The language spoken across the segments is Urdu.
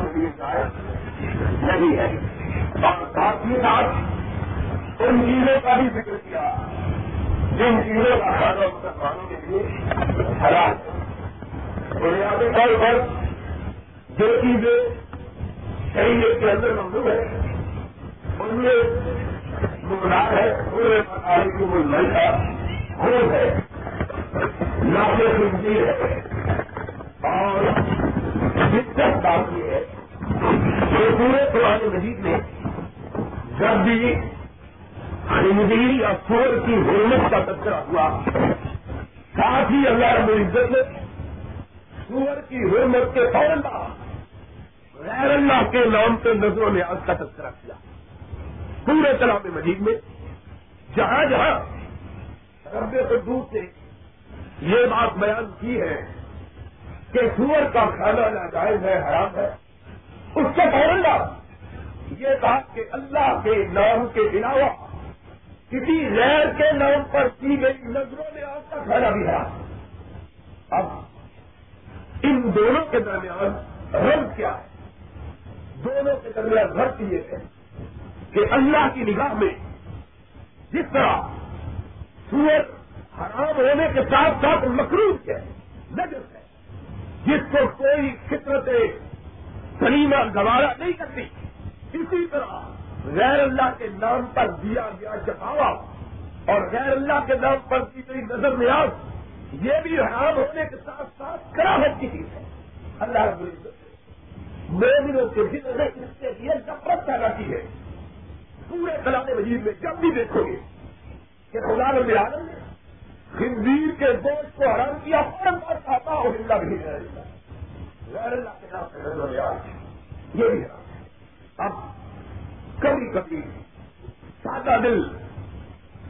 کے لیے جائز نہیں ہے۔ اور ساتھ ہی ساتھ ان چیزوں کا بھی ذکر کیا۔ جن چیزوں کا کھانا مسلمانوں کے لیے حرام بنیادی طور پر جو چیزیں شریعت کے اندر ممنوع ہے ان میں گمراہ ہے، پورے مکان کی مل کا خون ہے ناطے ہے۔ اور دقت بات یہ ہے کہ پورے پرانے مجید میں جب بھی خنزیر یا سور کی حرمت کا تذکرہ ہوا، ساتھ ہی اللہ رب العزت نے سور کی حرمت کے فوراً غیر اللہ کے نام سے نظر و نیاز کا تذکرہ کیا۔ پورے کلام مجید میں جہاں جہاں رب قدوس نے یہ بات بیان کی ہے کہ سور کا کھانا ناجائز ہے، حرام ہے۔ اس سے فوراً یہ بات کہ اللہ کے نام کے علاوہ کسی غیر کے نام پر کی گئی نظروں میں آپ کا کھانا بھی حرام۔ اب ان دونوں کے درمیان رنگ کیا ہے؟ دونوں کے درمیان رنگ یہ ہے کہ اللہ کی نگاہ میں جس طرح سور حرام ہونے کے ساتھ ساتھ مقروض ہے نجر ہے۔ جس کو کوئی فطرت سلیمہ گوارا نہیں کرتی، اسی طرح غیر اللہ کے نام پر دیا گیا چپاوا اور غیر اللہ کے نام پر کی گئی نظر نیاز، یہ بھی حرام ہونے کے ساتھ ساتھ کراہٹ کی چیز ہے۔ اللہ رب العزت، مومنوں کے دل میں اس کے لیے نفرت پیدا کی ہے۔ پورے کلام مجید میں جب بھی دیکھو گے کہ خدا رب العالم نے خنزیر کے گوشت کو حرام کیا فوراً پر کھاتا اور ہندا بھی غیر اللہ کے نام یہ بھی اب کبھی کبھی سادہ دل،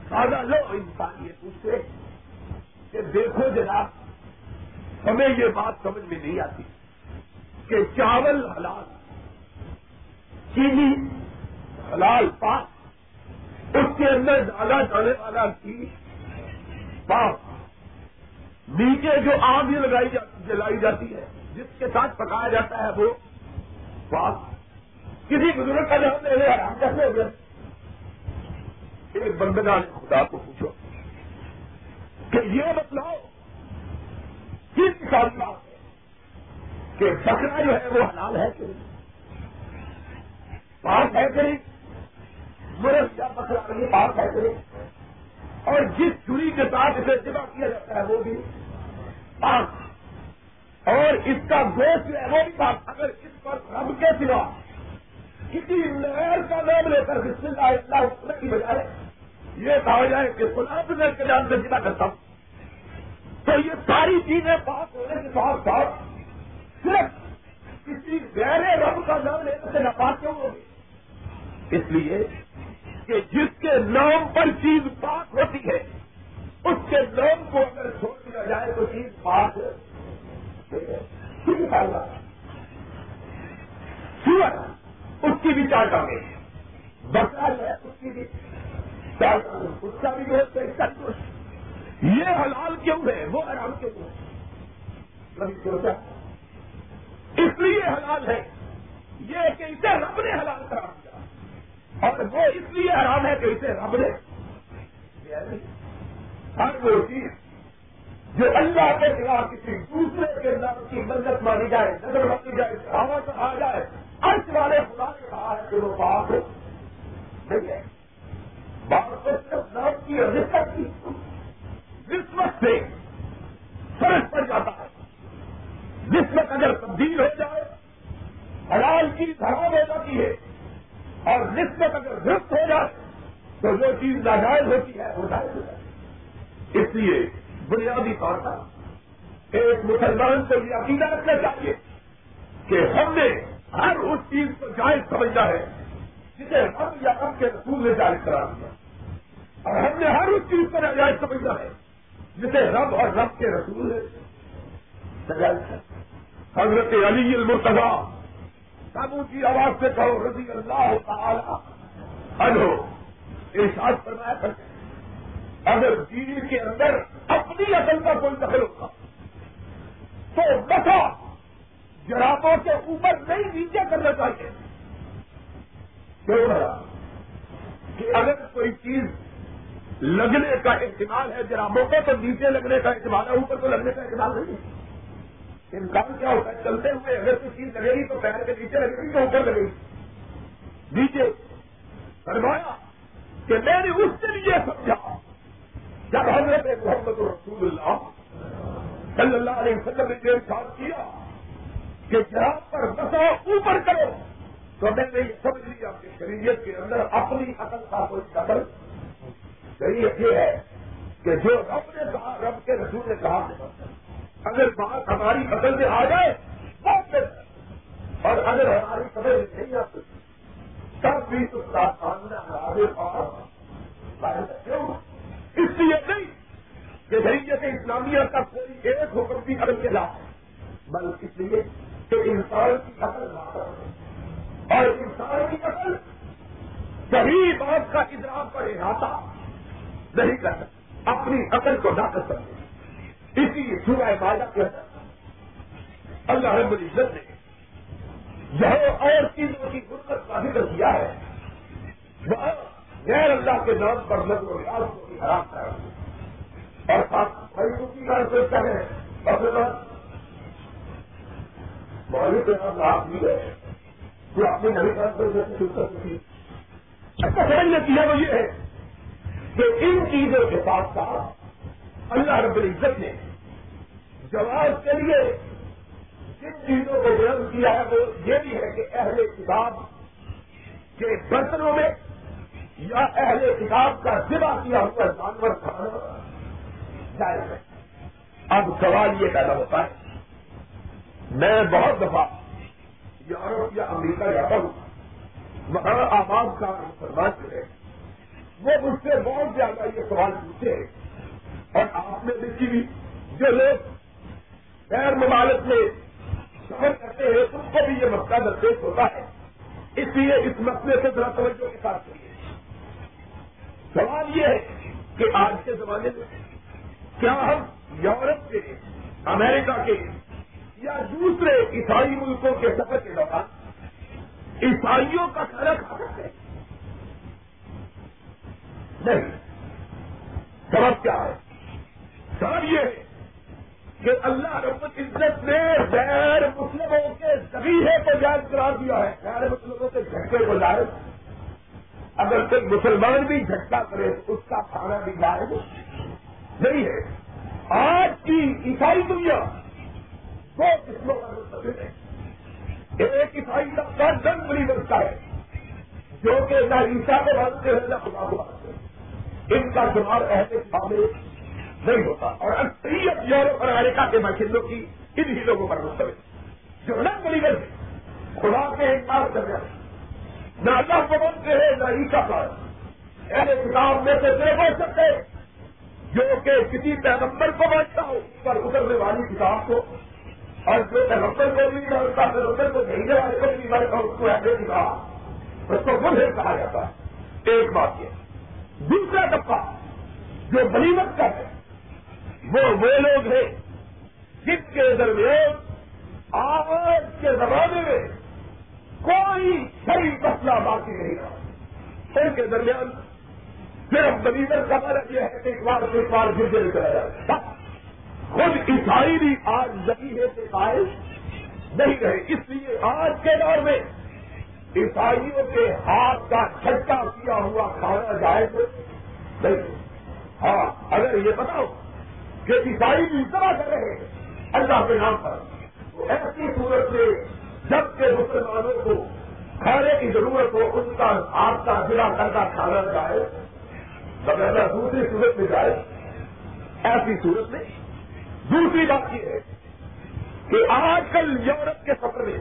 سادہ لو انسان یہ پوچھتے کہ دیکھو جناب، ہمیں یہ بات سمجھ میں نہیں آتی کہ چاول حلال، چینی حلال، پاک، اس کے اندر ڈالا جانے والا چیز پاک نیچے جو آگ لگائی جلائی جاتی ہے، جس کے ساتھ پکایا جاتا ہے وہ پاک کسی بزرگ کا جب لے لے آرام کیسے ہو گیا ایک بندگان خدا کو پوچھو کہ یہ بتلاؤ، کس کسان بات ہے کہ بکرا جو ہے وہ حلال ہے کہ پاک ہے کہ نہیں؟ مرد یا بکرا نہیں پاک ہے کہ اور جس چوری کے ساتھ اسے جمع کیا جاتا ہے وہ بھی پاک۔ اور اس کا گوشت جو ہے وہ بھی پاک۔ اگر اس پر رب کے سوا کسی نہر کا نام لے کر بسم اللہ اللہ حکم کی بجائے یہ کہا جائے کہ گلاب نے کے جان سے جنا کرتا ہوں، تو یہ ساری چیزیں پاک ہونے کے ساتھ ساتھ صرف کسی غیر رب کا نام لے کر ناپاک کیوں ہوگی اس لیے کہ جس کے نام پر چیز پاک ہوتی ہے، اس کے نام کو اگر چھوڑ دیا جائے تو چیز پاک سورج اس کی بھی چار ٹانگیں۔ بکرا ہے، اس کی بھی چار اس کا بھی گوشت ہے، اس کا یہ حلال کیوں ہے؟ وہ حرام کیوں ہے؟ کبھی سوچا اس لیے حلال ہے۔ یہ کہ اسے رب نے حلال کرا دیا اور وہ اس لیے حرام ہے کہ اسے رب نے ہر وہ چیز جو اللہ کے خلاف کسی دوسرے کے نام کی مدد مانی جائے، نظر مانی جائے ہوا سے آ جائے ارش والے خدا نے کہا ہے کہ وہ بات نہیں ہے۔ بات کو صرف نام کی اور رشت کی۔ نسبت سے فرق پڑ جاتا ہے۔ نسبت اگر تبدیل ہو جائے، حلال چیز حرام ہو جاتی ہے۔ اور نسبت اگر درست ہو جائے تو جو چیز ناجائز ہوتی ہے، وہ جائز ہو جائے۔ اس لیے بنیادی طور پر ایک مسلمان کو یہ عقیدہ رکھنا چاہیے کہ ہم نے ہر اس چیز کو جائز سمجھنا ہے جسے ہم یا ہم کے رسول نے جائز کرا دیا۔ اور ہم نے ہر اس چیز کو ناجائز سمجھنا ہے جسے رب اور رب کے رسول نے حضرت علی المرتضا سب کی آواز سے کہو، رضی اللہ تعالی عنہ۔ ارشاد فرمایا کرتے اگر دین کے اندر اپنی عقل کا کوئی دخل ہوگا تو بسا جرابوں کے اوپر نہیں نیچے کرنا چاہیے۔ کیوں کہ اگر کوئی چیز لگنے کا احتمال ہے، جرابوں کو تو نیچے لگنے کا احتمال ہے، اوپر تو لگنے کا احتمال نہیں انسان کیا ہوتا ہے؟ چلتے ہوئے اگر کوئی چیز لگے گی تو پیر کے نیچے لگے گی تو اوپر لگے گی۔ نیچے۔ فرمایا کہ میں نے اس سے یہ سمجھا۔ جب حضرت محمد رسول اللہ صلی اللہ علیہ وسلم نے ساتھ کیا کہ جہاں پر بسا اوپر کرو، تو میں نے یہ سمجھ لیا کہ شریعت کے اندر اپنی عقل کا کوئی قدر شریعت یہ ہے کہ جو رب نے کہا، رب کے رسول نے کہا۔ اگر بات ہماری عقل میں آ جائے، بہت اور اگر ہماری قدر میں نہیں آتی، تب بھی اس کا سامنا اور اس لیے نہیں کہ شریعت اسلامیہ کا کوئی ایک حکم بھی عدل کے لاکھ بلکہ اس لیے کہ انسان کی عقل اور انسان کی عقل صحیح بات کا ادراک پر احاطہ نہیں کر سکتا، اپنی عقل کو نہ کر سکتے اسی سورہ ماجہ کے اللہ رب العزت نے جہاں اور چیزوں کی غربت کا ذکر کیا ہے۔ وہ غیر اللہ کے نام پر لگ و ریاض کو بھی حرام کر اور ساتھ بھائی کی بات سوچتا ہے؟ اور مولوی کے نام آپ بھی ہے جو اپنی نئی طرف سے شروع کر سکتی اچھا سمجھنے کیا وہ یہ ہے کہ ان چیزوں کے ساتھ ساتھ اللہ رب العزت نے جواب کے لیے جن چیزوں کو بیان کیا ہے وہ یہ بھی ہے کہ اہل کتاب کے برتنوں میں یا اہل کتاب کا ذبح کیا ہوا جانور کھانا جائز ہے۔ اب سوال یہ پیدا ہوتا ہے، میں بہت دفعہ یورپ یا امریکہ جاتا ہوں، وہاں آباد کا مسلمان جو ہے، وہ مجھ سے بہت زیادہ یہ سوال پوچھے اور آپ نے دیکھی بھی جو لوگ غیر ممالک میں سفر کرتے ہیں ان کو بھی یہ مسئلہ درپیش ہوتا ہے۔ اس لیے اس مسئلے سے ذرا توجہ کے ساتھ کریے سوال یہ ہے کہ آج کے زمانے میں کیا ہم یورپ کے، امریکہ کے یا دوسرے عیسائی ملکوں کے سفر کے دوران عیسائیوں کا کھانا کھا سکتے ہیں؟ نہیں۔ سبب کیا ہے؟ سبب یہ ہے کہ اللہ رب العزت نے غیر مسلموں کے ذریعے کو جائز قرار دیا ہے۔ غیر مسلموں کے جھٹکے کو جائز اگر کوئی مسلمان بھی جھٹکا کرے تو اس کا کھانا بھی جائز نہیں ہے۔ آج کی عیسائی دنیا دو قسموں کا مستقل ہے۔ ایک عیسائی کا جنگ بڑی بنتا ہے، جو کہ نہ عیسا کو مانتے ہیں نہ خدا کو مانتے ہیں ان کا شمار ایسے سامنے نہیں ہوتا۔ اور اکثریت یورپ اور امریکہ کے باشندوں کی انہی لوگوں پر مستقل جو نہ بڑی خدا کے ایک بار کر رہے نہ اللہ کو مانتے ہیں، نہ عیسا پر۔ ایسے کتاب میں سے نہیں ہو سکتے۔ جو کہ کسی پیغمبر کو مانتا ہو پر اترنے والی کتاب کو۔ اور جو پیغمبر کو بھی مانتا پیغمبر کو بھیجنے والے کو بھی مانتا اس کو ایسے کہا اس کو ملے کہا جاتا ہے۔ ایک بات یہ دوسرا طبقہ جو بلیمت کا ہے وہ وہ لوگ ہیں جن کے درمیان آج کے زمانے میں کوئی صحیح مسئلہ باقی نہیں رہا۔ ان کے درمیان صرف بلیور کا مطلب یہ ہے کہ ایک بار ایک بار گر کے چلا جاتا خود عیسائی بھی آج ذریعے سے قائل نہیں رہے۔ اس لیے آج کے دور میں عیسائیوں کے ہاتھ کا چھٹا کیا ہوا کھانا جائے تو نہیں۔ ہاں اگر یہ بتاؤ کہ عیسائی بھی اتنا کر رہے ہیں، اللہ کے نام پر۔ ایسی صورت میں جبکہ مسلمانوں کو کھانے کی ضرورت ہو، ان کا ہاتھ کا ضلع کرتا کھانا جائے، بغیر دوسری صورت میں جائے، ایسی صورت میں دوسری بات یہ ہے کہ آج کل یورپ کے سفر میں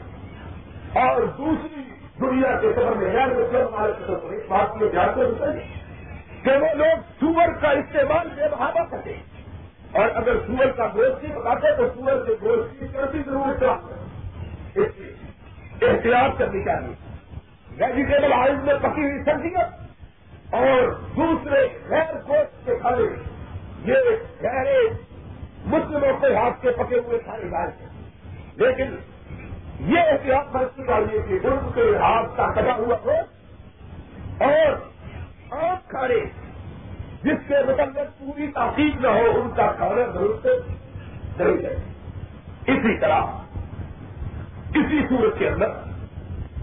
اور دوسری دنیا کے سفر میں، غیر مسلم والے سفر اس بات کی جانتے ہوتے کہ وہ لوگ سور کا استعمال بے بہاوا کرتے اور اگر سور کا گوشت نہیں پکاتے تو سور کے گوشت کی کرتی ضرورت احتیاط کرنی چاہیے۔ ویجیٹیبل آئل میں پکی ہوئی سبزیاں اور دوسرے غیر گوشت کے کھانے، یہ گہرے مسلموں کے ہاتھ کے پکے ہوئے کھانے جائے لیکن یہ احتیاط برتنی چاہیے کہ ملک کے ہاتھ کا کٹا ہوا ہو اور آپ کھانے جس کے متعلق پوری تاخیر نہ ہو، ان کا کھانا ضرورت ضرور ہے اسی طرح، اسی صورت کے اندر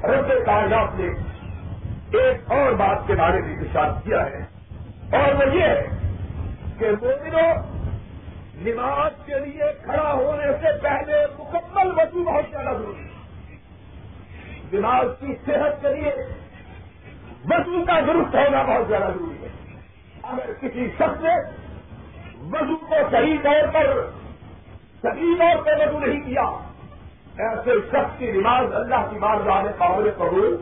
رب کائنات نے ایک اور بات کے بارے میں اشار کیا ہے۔ اور وہ یہ ہے کہ مومنوں نماز کے لیے کھڑا ہونے سے پہلے مکمل وضو بہت زیادہ ضروری ہے۔ نماز کی صحت کے لیے وضو کا درست ہونا بہت زیادہ ضروری ہے۔ اگر کسی شخص نے وضو کو صحیح طور پر، صحیح طور پہ وضو نہیں کیا، ایسے شخص کی نماز اللہ کی بار جانے قابل قبول،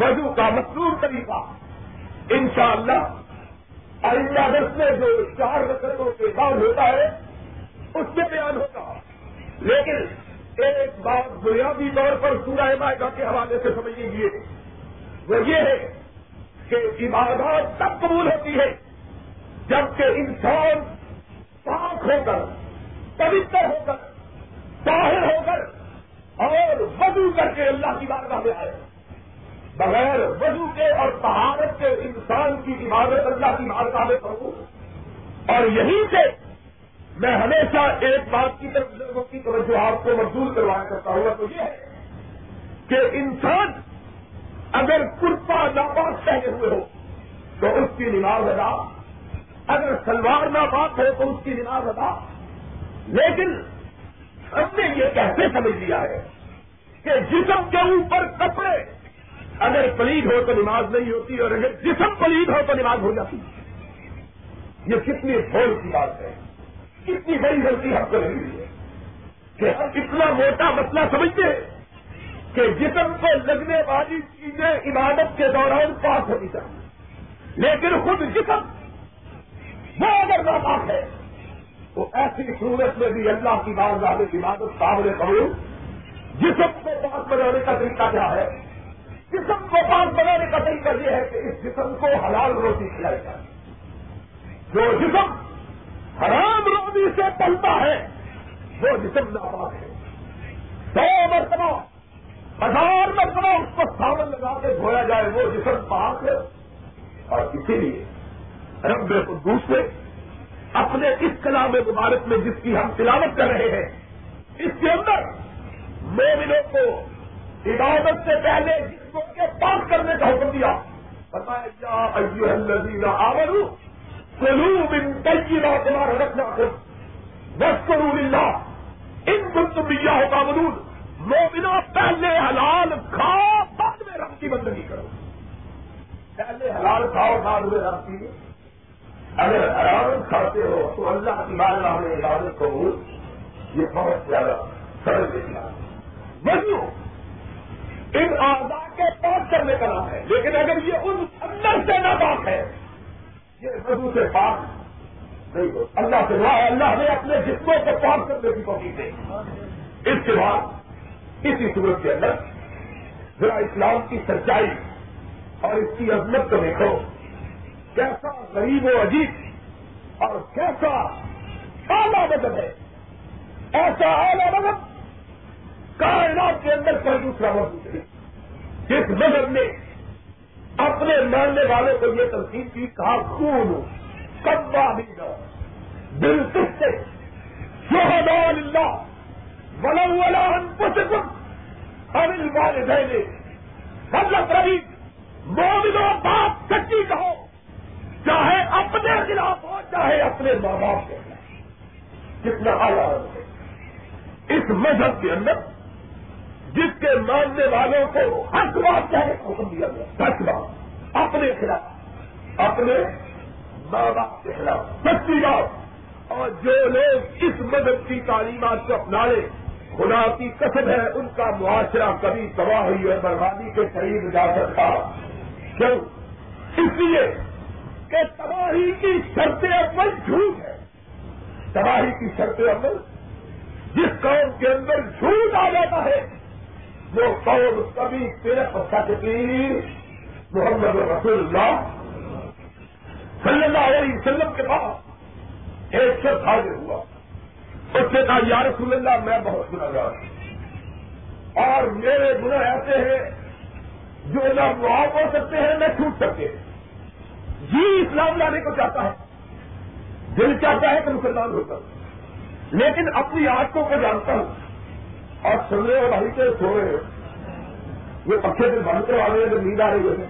وضو کا مصروف طریقہ، انشاءاللہ آئندہ درس میں جو چار رقطوں کے بعد ہوتا ہے، اس میں بیان ہوتا لیکن ایک بات بنیادی طور پر سورہ معاہدہ کے حوالے سے سمجھ لیجیے وہ یہ ہے کہ عبادات تب قبول ہوتی ہے جبکہ انسان پاک ہو کر، پوتر ہو کر باہر ہو کر اور وضو کر کے اللہ کی بارگاہ میں آئے۔ بغیر وضو کے اور طہارت کے انسان کی عبادت اللہ کی مارکا میں کروں۔ اور یہیں سے میں ہمیشہ ایک بات کی طرف لوگوں کی توجہ آپ کو مزدور کروایا کرتا ہوں۔ تو یہ ہے کہ انسان اگر کرتا ناپاک پہنے ہوئے ہو تو اس کی نماز ادا۔ اگر سلوار ناپاک ہو تو اس کی نماز ادا۔ لیکن ہم نے یہ کیسے سمجھ لیا ہے کہ جسم کے اوپر کپڑے اگر پلید ہو تو نماز نہیں ہوتی اور اگر جسم پلید ہو تو نماز ہو جاتی۔ یہ کتنی بھول کی بات ہے۔ کتنی بڑی غلطی ہم کو رہی ہے کہ ہم اتنا موٹا مسئلہ سمجھتے ہیں۔ کہ جسم کو لگنے والی چیزیں عبادت کے دوران پاس ہونی چاہیے۔ لیکن خود جسم، وہ اگر ناپاک ہے، تو ایسی صورت میں بھی اللہ کی بار زیادہ عبادت سامنے کروں جسم کو پاس بنانے کا طریقہ کیا ہے؟ جسم کو پاک بنانے کا طریقہ یہ ہے کہ اس جسم کو حلال روٹی کھلائی جائے۔ جو جسم حرام روٹی سے پلتا ہے، وہ جسم ناپاک ہے۔ سو مرتبہ ہزار مرتبہ اس کو ساون لگا کے دھویا جائے، وہ جسم پاک ہے اور اسی لیے رب کو دوسرے اپنے اس کلام مبارک میں جس کی ہم تلاوت کر رہے ہیں، اس کے اندر مومنوں کو عبادت سے پہلے جسموں کے پاس کرنے کا حکم دیا۔ بتایا آور سلو بن تجی بات تمہارا رکھنا خود بس کروں ان کو تم بیا ہوتا مرود وہ پہلے حلال کھاؤ، بعد میں رب کی بندگی کرو۔ پہلے حلال کھاؤ، بعد میں رب کی۔ اگر حلال کھاتے ہو تو اللہ کی بار میں عبادت کو یہ بہت زیادہ سرل دیکھنا وضو ان آزاد کے پاک کرنے کا نام ہے، لیکن اگر یہ ان اندر سے نہ پاک ہے، یہ وضو سے پاک نہیں ہو۔ اللہ سے دعا اللہ نے اپنے جسموں کو پاک کرنے کی کوشش دے۔ اس کے بعد اسی صورت کے اندر ذرا اسلام کی سچائی اور اس کی عظمت کو دیکھو، کیسا غریب و عجیب اور کیسا اعلیٰ مدد ہے۔ ایسا اعلیٰ مدد کائنات کے اندر کوئی دوسرا موجود ہے جس مذہب نے اپنے ماننے والے کو یہ تنقید کی، کہا خون کبا بھی دل سے شہدان اللہ ولم ولا انفسکم انل والدین مطلب ربی مومنوں باپ سچی کہو، چاہے اپنے خلاف ہو، چاہے اپنے ماں باپ کے کتنا آیا اس مذہب کے اندر، جس کے ماننے والوں کو حق بات کہنے کا حکم دیا گیا، سچ بات۔ اپنے خلاف، اپنے ماں باپ کے خلاف۔ سچی بات۔ اور جو لوگ اس مدد کی تعلیمات کو اپنا لے خدا کی قسم ہے، ان کا معاشرہ کبھی تباہی اور بربادی کے قریب جا سکتا۔ کیوں؟ اس لیے کہ تباہی کی شرط عمل جھوٹ ہے۔ تباہی کی شرط عمل جس قوم کے اندر جھوٹ آ جاتا ہے، وہ قوم کبھی صرف سکتی محمد رسول اللہ صلی اللہ علیہ وسلم کے بعد ایک شخص حاضر ہوا۔ اس نے کہا یا رسول اللہ، میں بہت گناگار ہوں۔ اور میرے گناہ ایسے ہیں جو نہ معاف ہو سکتے ہیں نہ چھوٹ سکتے ہیں۔ جی اسلام لانے کو چاہتا ہے دل چاہتا ہے کہ مسلمان ہوتا ہوں۔ لیکن اپنی آنکھوں کو جانتا ہوں۔ اور سن رہے بھائی کے سو رہے یہ پکے دن بند کروا رہے ہیں نیند آ رہی ہے۔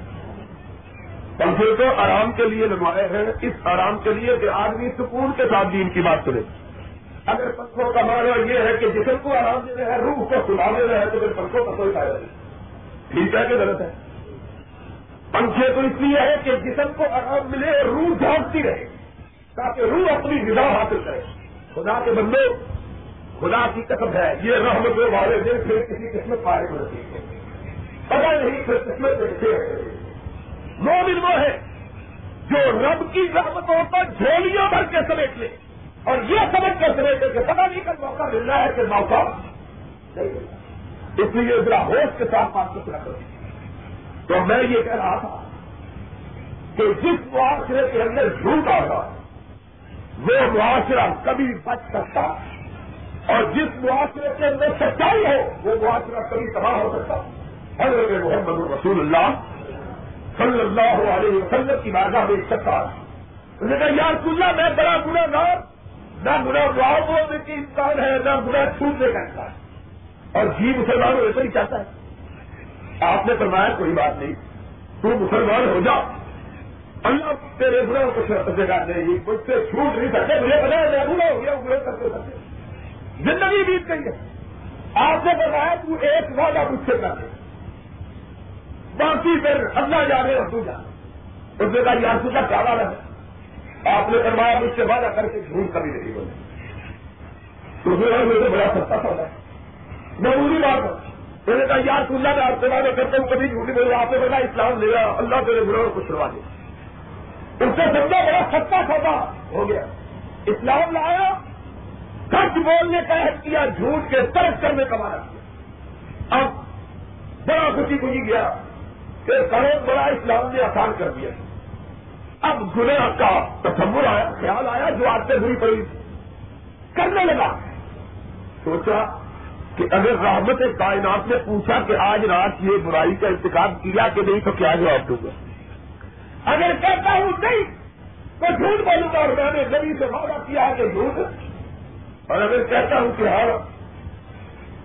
پنکھے کو آرام کے لیے لگوائے ہیں۔ اس آرام کے لیے کہ آدمی سکون کے ساتھ دین کی بات کرے اگر پنکھوں کا مانا یہ ہے کہ جسم کو آرام دے رہے ہیں روح کو سلا دے رہے ہیں تو پھر پنکھوں کا کوئی فائدہ نہیں۔ ٹھیک ہے کہ غلط ہے؟ پنکھے تو اس لیے ہے کہ جسم کو آرام ملے، روح جھانکتی رہے، تاکہ روح اپنی غذا حاصل کرے۔ خدا کے بندے خدا کی قسم ہے، یہ رحمت والے دن پھر کسی قسمت پائے ہوتی ہے پتا نہیں پھر قسمت مومن وہ ہے جو رب کی رحمتوں پر جھولیاں بھر کے سمیٹ لے۔ اور یہ سمجھ کر سمیٹے کہ پتا نہیں کل موقع مل رہا ہے کہ موقع نہیں مل رہا اس لیے ذرا ہوش کے ساتھ بات کو کرو۔ تو میں یہ کہہ رہا تھا کہ جس معاشرے کے اندر جھوٹ آگا وہ معاشرہ کبھی بچ سکتا اور جس معاشرے کے اندر سچائی ہو، وہ معاشرہ کبھی تباہ ہو سکتا۔ حضرت محمد رسول اللہ صلی اللہ علیہ وسلم کی بازا میں سکتا انہوں نے کہا، یار سننا میں بڑا گنا نہ نہ گنا واؤ بولنے کی انسان ہے، نہ گنا چھوٹنے کا انسان۔ ہے اور جی مسلمان ویسے ہی چاہتا ہے۔ آپ نے فرمایا، کوئی بات نہیں۔ تو مسلمان ہو جا۔ اللہ تیرے گناہ کو جگہ دے گی مجھ سے چھوٹ نہیں سکتے۔ مجھے پتا ہے میں ہو گیا گرے کرتے سکتے۔ زندگی بیت گئی ہے۔ آپ نے فرمایا، تو ایک وعدہ مجھ سے کر دے۔ باقی پھر اللہ جانے اور تو جانے۔ اس نے کہا، یار کا کیا وعدہ ہے آپ نے فرمایا مجھ سے وعدہ کر کے جھوٹ کبھی نہیں بولے تو مجھے بڑا سستا پڑا ہے ضروری بات ہے میں نے کہا، یار اللہ میں آپ سے وعدہ کرتا ہوں، کبھی جھوٹی میرے آپ نے بنا اسلام لے گا اللہ تیرے گروہ کو چھڑوا دے۔ اس سے سمجھا بڑا سچا سودا ہو گیا۔ اسلام لایا سچ بولنے کا حد کیا، جھوٹ کے ترک کرنے کا مانا کیا۔ اب بڑا خوشی خوشی گیا کہ سڑک بڑا اسلام نے آسان کر دیا۔ اب گناہ کا تصور آیا، خیال آیا جو آج سے بری پڑی۔ کرنے لگا۔ سوچا کہ اگر رحمت کائنات نے پوچھا کہ آج رات یہ برائی کا انتخاب کیا کہ نہیں تو کیا جواب دوں گا؟ اگر کہتا ہوں نہیں، تو جھوٹ بولوں گا اور میں نے نبی سے وعدہ کیا کہ جھوٹ۔ اور اگر کہتا ہوں کہ ہاں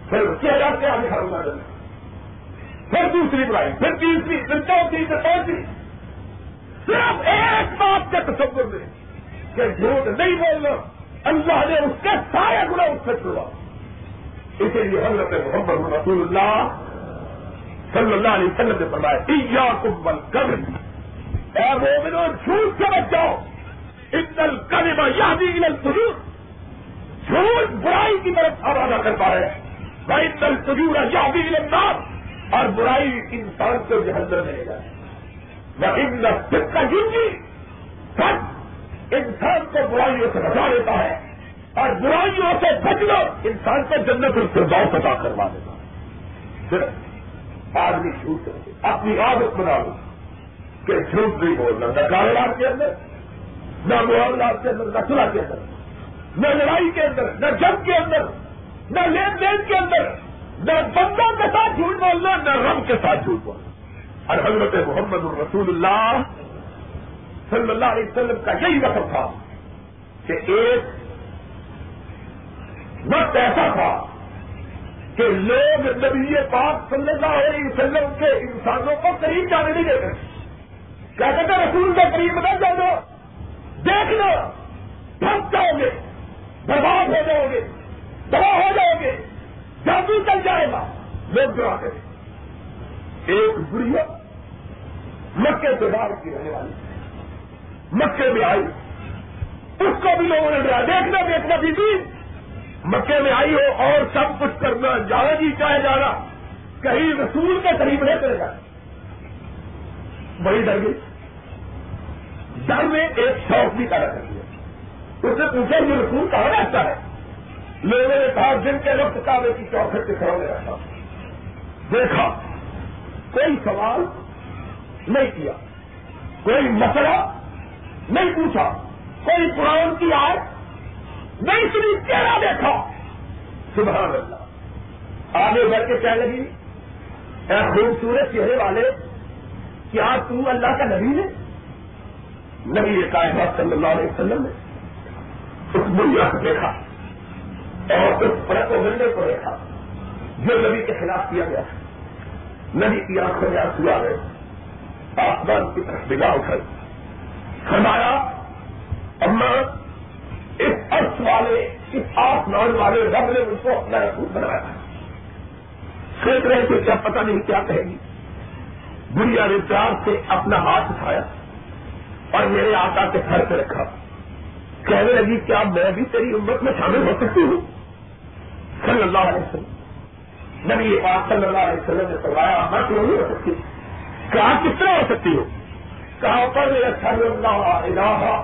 پھر چہرہ کیا دکھاؤں گا پھر دوسری برائی، پھر تیسری، پھر چوتھی، پھر پانچویں۔ صرف ایک بات کے تصور میں کہ جھوٹ نہیں بولنا، اللہ نے اس کے سارے گنا اس سے چھوڑا۔ اسی لیے حضرت محمد رسول اللہ صلی اللہ علیہ وسلم نے فرمایا کمبل کر اے مومنو جھوٹ سے بچاؤ اتل کرما یادی تجور جھوٹ برائی کی طرف آوازہ کرتا ہے۔ وہ اتل تجور یادی نام اور برائی انسان کو جہنم میں لے جائے وہ ان کا جنگی سچ انسان کو برائیوں سے بچا لیتا ہے اور برائیوں سے بچ لو انسان کو جنت الفرداؤ پتا کروا دیتا ہے۔ صرف آدمی جھوٹ اپنی عادت بنا لو کہ جھوٹ نہیں بولنا، نہ کاروبار کے اندر، نہ معاملات کے اندر، نہ سلا کے اندر، نہ لڑائی کے اندر، نہ جنگ کے اندر، نہ لین دین کے اندر، نہ بندوں کے ساتھ جھوٹ بولنا، نہ رم کے ساتھ جھوٹ بولنا۔ اور حضرت محمد الرسول اللہ صلی اللہ علیہ وسلم کا یہی وقت تھا کہ ایک وقت ایسا تھا کہ لوگ نبی پاک صلی اللہ علیہ وسلم کے انسانوں کو قریب جانے نہیں دیتے۔ کیا کہتے رسول کے قریب بدل جاؤ گے؟ دیکھ لو۔ پھنس جاؤ گے۔ برباد ہو جاؤ گے۔ دبا ہو جاؤ گے۔ جادو چل جائے گا۔ لوگ جو آتے ایک بڑھیا مکے سے باہر کی رہنے والی۔ مکے میں آئی۔ اس کو بھی لوگوں نے ڈرا۔ دیکھنا دیکھنا بھی مکے میں آئی ہو اور سب کچھ کرنا۔ جانا جی چاہے جانا کہیں رسول کے قریب نہیں کرے گا بڑی ڈر گئی۔ ڈر میں ایک شوق بھی پیدا کر دیا۔ اس نے پوچھا، یہ رسول کہاں رہتا ہے؟ لوگوں نے کہا، جن کے وقت کعبے کی چوکھٹ کے کھڑے رہتا دیکھا، کوئی سوال نہیں کیا۔ کوئی مسئلہ نہیں پوچھا۔ کوئی قرآن کی آئے نہیں سنی چہرہ دیکھا۔ سبحان اللہ۔ آگے بڑھ کے کہنے لگی، اے خوبصورت چہرے والے، کیا تو اللہ کا نبی ہے؟ نبی یہ کائنات صلی اللہ علیہ وسلم نے۔ اس بنیا کو دیکھا۔ اور اس پرت و گنڈے کو دیکھا۔ جو نبی کے خلاف کیا گیا۔ نبی کی آنکھوں میں آنسو آ گئے۔ آسمان کی طرف بگا اٹھائی فرمایا اما اس عرص والے، اس آسمان والے رب نے ان کو اپنا رسول بنایا سوچ رہے تھے کیا پتہ نہیں کیا کہے گی۔ بڑھیا نے پیار سے اپنا ہاتھ اٹھایا اور میرے آقا کے گھر پہ رکھا۔ کہنے لگی، کیا میں بھی تیری امت میں شامل ہو سکتی ہوں؟ صلی اللہ علیہ وسلم۔ نبی یہ صلی اللہ علیہ وسلم نے کروایا میں کیوں نہیں ہو سکتی۔ کہا کس طرح ہو سکتی ہو؟ کہا پر اللہ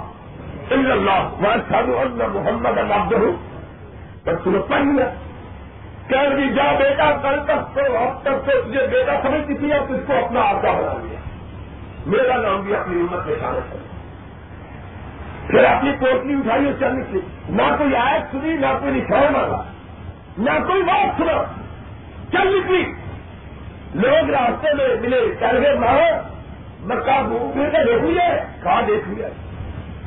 اللہ میں سالو اللہ محمد اللہ ہوں بس تمہیں پڑھ لیا، کہہ رہی، جا بیٹا، کل تک تو اب تک تو تجھے بیٹا سمجھتی تھی اور اس کو اپنا آتا بنا لیا۔ میرا نام بھی اپنی امت میں شامل کر پھر اپنی کوٹلی اٹھائی اور چل نکلی نہ کوئی آیت سنی، نہ کوئی نشان مانگا نہ کوئی بات سنا۔ چل نکلی لوگ راستے میں ملے، چل گئے ماں مکہ گھوم کے دیکھ لیا کہاں دیکھ لیا۔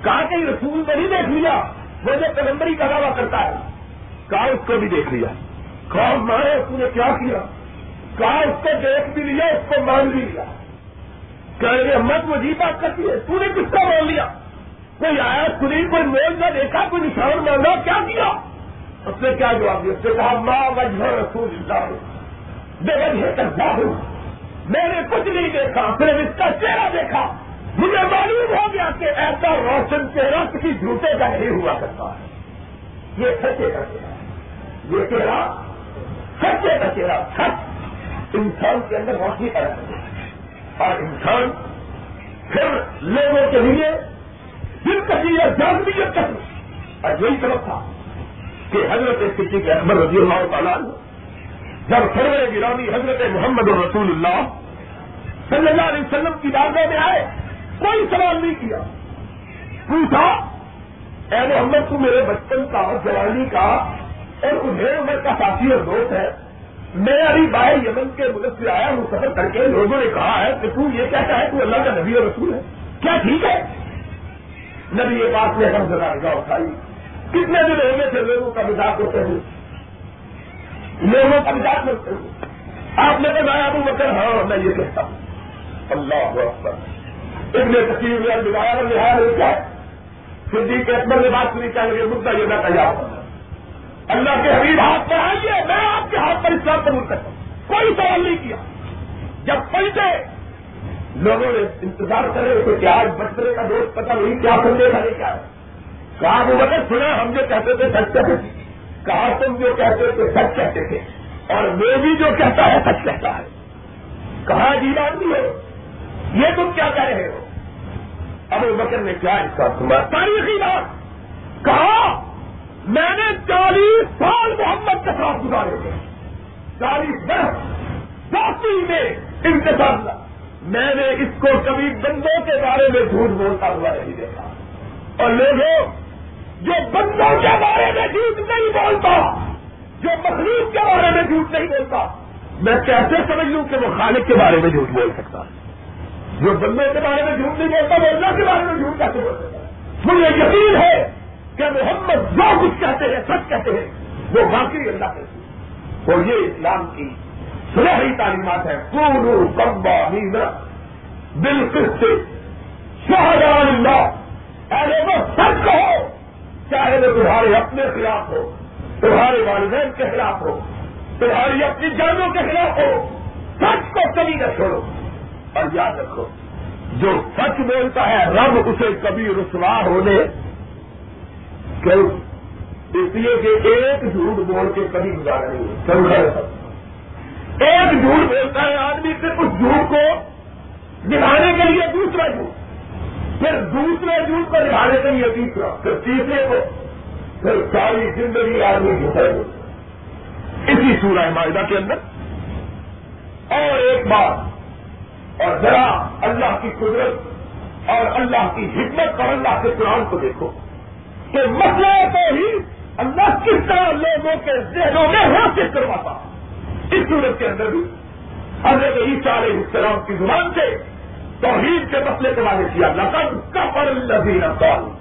کہاں کہیں رسول میں نہیں دیکھ لیا، وہ جو پیغمبری کا دعویٰ کرتا ہے، کہا اس کو بھی دیکھ لیا۔ کہا مارے اس نے کیا کیا؟ کہا، اس کو دیکھ بھی لیا، اس کو مان بھی لیا۔ کہ امت، وہ جی بات کرتی ہے، تو نے کس کا مان لیا؟ کوئی آیا، سنی، کوئی مول نہ دیکھا، کوئی نشان مانگا، کیا کیا؟ اس نے کیا جواب دیا؟ اس نے کہا ماں وجہ رسول اللہ۔ بے وجہ کرتا ہوں میں نے کچھ نہیں دیکھا، صرف اس کا چہرہ دیکھا۔ مجھے معلوم ہو گیا کہ ایسا روشن چہرہ کسی جھوٹے کا نہیں ہوا کرتا۔ ہے یہ سچے کا چہرہ۔ یہ چہرہ سچے کا چہرہ۔ سچ انسان کے اندر روشنی پیدا کرتا اور انسان پھر لوگوں کے لیے دل کسی جانویت کر اور یہی طرف تھا کہ حضرت کسی کے اکبر رضی اللہ تعالیٰ جب سرور گرانی حضرت محمد رسول اللہ صلی اللہ علیہ وسلم کی داغوں میں آئے، کوئی سوال نہیں کیا۔ پوچھا، اے محمد، تو میرے بچپن کا، جوانی کا، اور انہیں عمر کا ساتھی اور دوست ہے۔ میں ابھی باہر یمن کے ملک سے آیا ہوں، سفر کر کے لوگوں نے کہا ہے کہ تو یہ کہتا ہے، تو اللہ کا نبی اور رسول ہے۔ کیا ٹھیک ہے؟ نبی یہ بات میں ہم ذرا گا اٹھائی۔ کتنے دن ہو گئے تھے لوگوں کا مزاق ہوتے ہوئے؟ لوگوں کا مزاق ہوتے ہوئے آپ نے کہا ابو بکر ہاں میں یہ کہتا ہوں۔ اللہ اکبر۔ ابن تقریب میں بگایا لحاظ ہو کیا صدیق اکبر نے بات سنی چاہیے مدعا یہ نہ کہا اللہ کے حبیب ہاتھ پر آئیے، میں آپ کے ہاتھ پر اسلام قبول کرتا ہوں۔ کوئی سوال نہیں کیا۔ جب پہنچے لوگوں نے انتظار کر رہے تھے کہ آج بچپنے کا دوست پتہ نہیں کیا سندے کا نہیں کیا۔ کہا وہ وقت سنا، ہم جو کہتے تھے، سچ کہتے کہا تم جو کہتے تھے سچ کہتے تھے اور وہ بھی جو کہتا ہے سچ کہتا ہے۔ کہاں جی آدمی ہو؟ یہ تم کیا کہہ رہے ہو؟ ابو بکر نے کیا اس کا سنا تاریخی بات۔ کہا، میں نے چالیس سال محمد کے ساتھ گزارے تھے۔ چالیس برس۔ دوستی میں انتظار میں نے اس کو کبھی بندوں کے بارے میں جھوٹ بولتا ہوا نہیں دیکھا۔ اور لوگوں جو بندوں کے بارے میں جھوٹ نہیں بولتا، جو مخلوق کے بارے میں جھوٹ نہیں بولتا، میں کیسے سمجھ لوں کہ وہ خالق کے بارے میں جھوٹ بول سکتا جو بندوں کے بارے میں جھوٹ نہیں بولتا، وہ اللہ کے بارے میں جھوٹ کیسے بول سکتا مجھے یقین ہے کہ محمد جو کچھ کہتے ہیں، سچ کہتے ہیں، وہ واقعی اللہ کہتے ہیں اور یہ اسلام کی سنہری تعلیمات ہے پورو کمبا نیند بالکل شاہجہان اللہ ایسے وہ سچ کہو۔ چاہے وہ تمہارے اپنے خلاف ہو، تمہارے والدین کے خلاف ہو، تمہاری اپنی جانوں کے خلاف ہو، سچ کو کبھی نہ چھوڑو۔ اور یاد رکھو، جو سچ بولتا ہے، رب اسے کبھی رسوا ہونے اس لیے کہ ایک جھوٹ بول کے کبھی گزارا نہیں سمجھا ایک جھوٹ بولتا ہے آدمی پھر اس جھوٹ کو نبھانے کے لیے دوسرا جھوٹ۔ پھر دوسرے جھوٹ کو نبھانے کے لیے تیسرا پھر تیسرے کو، پھر ساری زندگی آدمی جھوٹا اسی سورہ معاہدہ کے اندر۔ اور ایک بات اور ذرا اللہ کی قدرت اور اللہ کی حکمت اور اللہ کے قرآن کو دیکھو کہ مسئلہ تو ہی اللہ کس طرح لوگوں کے ذہنوں میں حاصل کرواتا۔ اس صورت کے اندر بھی حضرت عیسیٰ علیہ السلام کی زبان سے توحید کے مسئلے کو واضح کیا؟ لقد کفر الذین قالوا.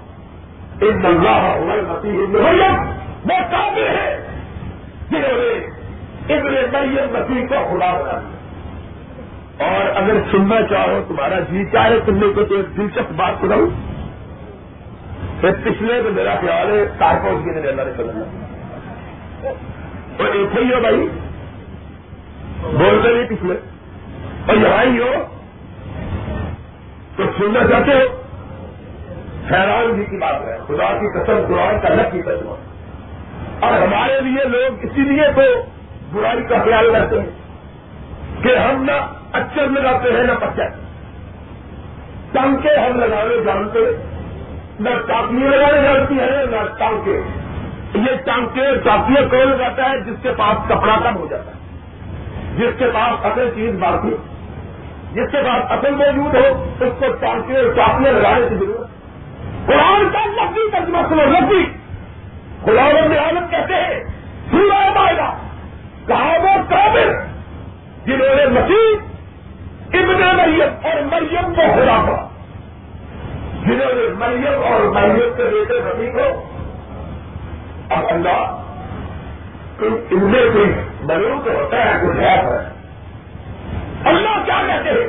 ان اللہ هو المسیح ابن مریم. وہ کافر ہے جنہوں نے ابن مریم مسیح کو خدا بنا دیا۔ اور اگر سننا چاہو تمہارا جی چاہے تم نے کو تو ایک دلچسپ بات سناؤں۔ پھر پچھلے تو میرا خیال ہے کار پہنچ گئے میرے اللہ نے چلنا تو ایک ہی ہو بھائی، بولتے نہیں پچھلے۔ اور یہاں ہی ہو تو سننا چاہتے ہو؟ حیران جی کی بات ہے۔ خدا کی قسم، قرآن کا لگ کی قسم اور ہمارے لیے لوگ اسی لیے تو برائی کا خیال رکھتے ہیں کہ ہم نہ اچر لگاتے ہیں، نہ پچر ٹنکے ہم لگانے جانتے نہ ٹاپیاں لگانے جانتی ہیں، نہ ٹانکے۔ یہ ٹانکے ٹاپیاں کون لگاتا ہے؟ جس کے پاس کپڑا کم ہو جاتا ہے۔ جس کے پاس اصل چیز باقی۔ جس کے پاس اصل موجود ہو، اس کو ٹانکے اور ٹاپیاں لگانے کی ضرورت قرآن کا لفظی ترجمہ سنو، لفظی۔ خدا عالم کہتے ہیں، سورہ مائدہ کہا وہ قابل جنہوں نے مسیح، ابن مریم اور مریم کو ہوا پڑا جنہوں نے مریم اور مریم کے بیٹے ربی کو اب اللہ ان میں کوئی مریم تو ہوتا ہے کچھ ہے۔ اللہ کیا کہتے ہیں؟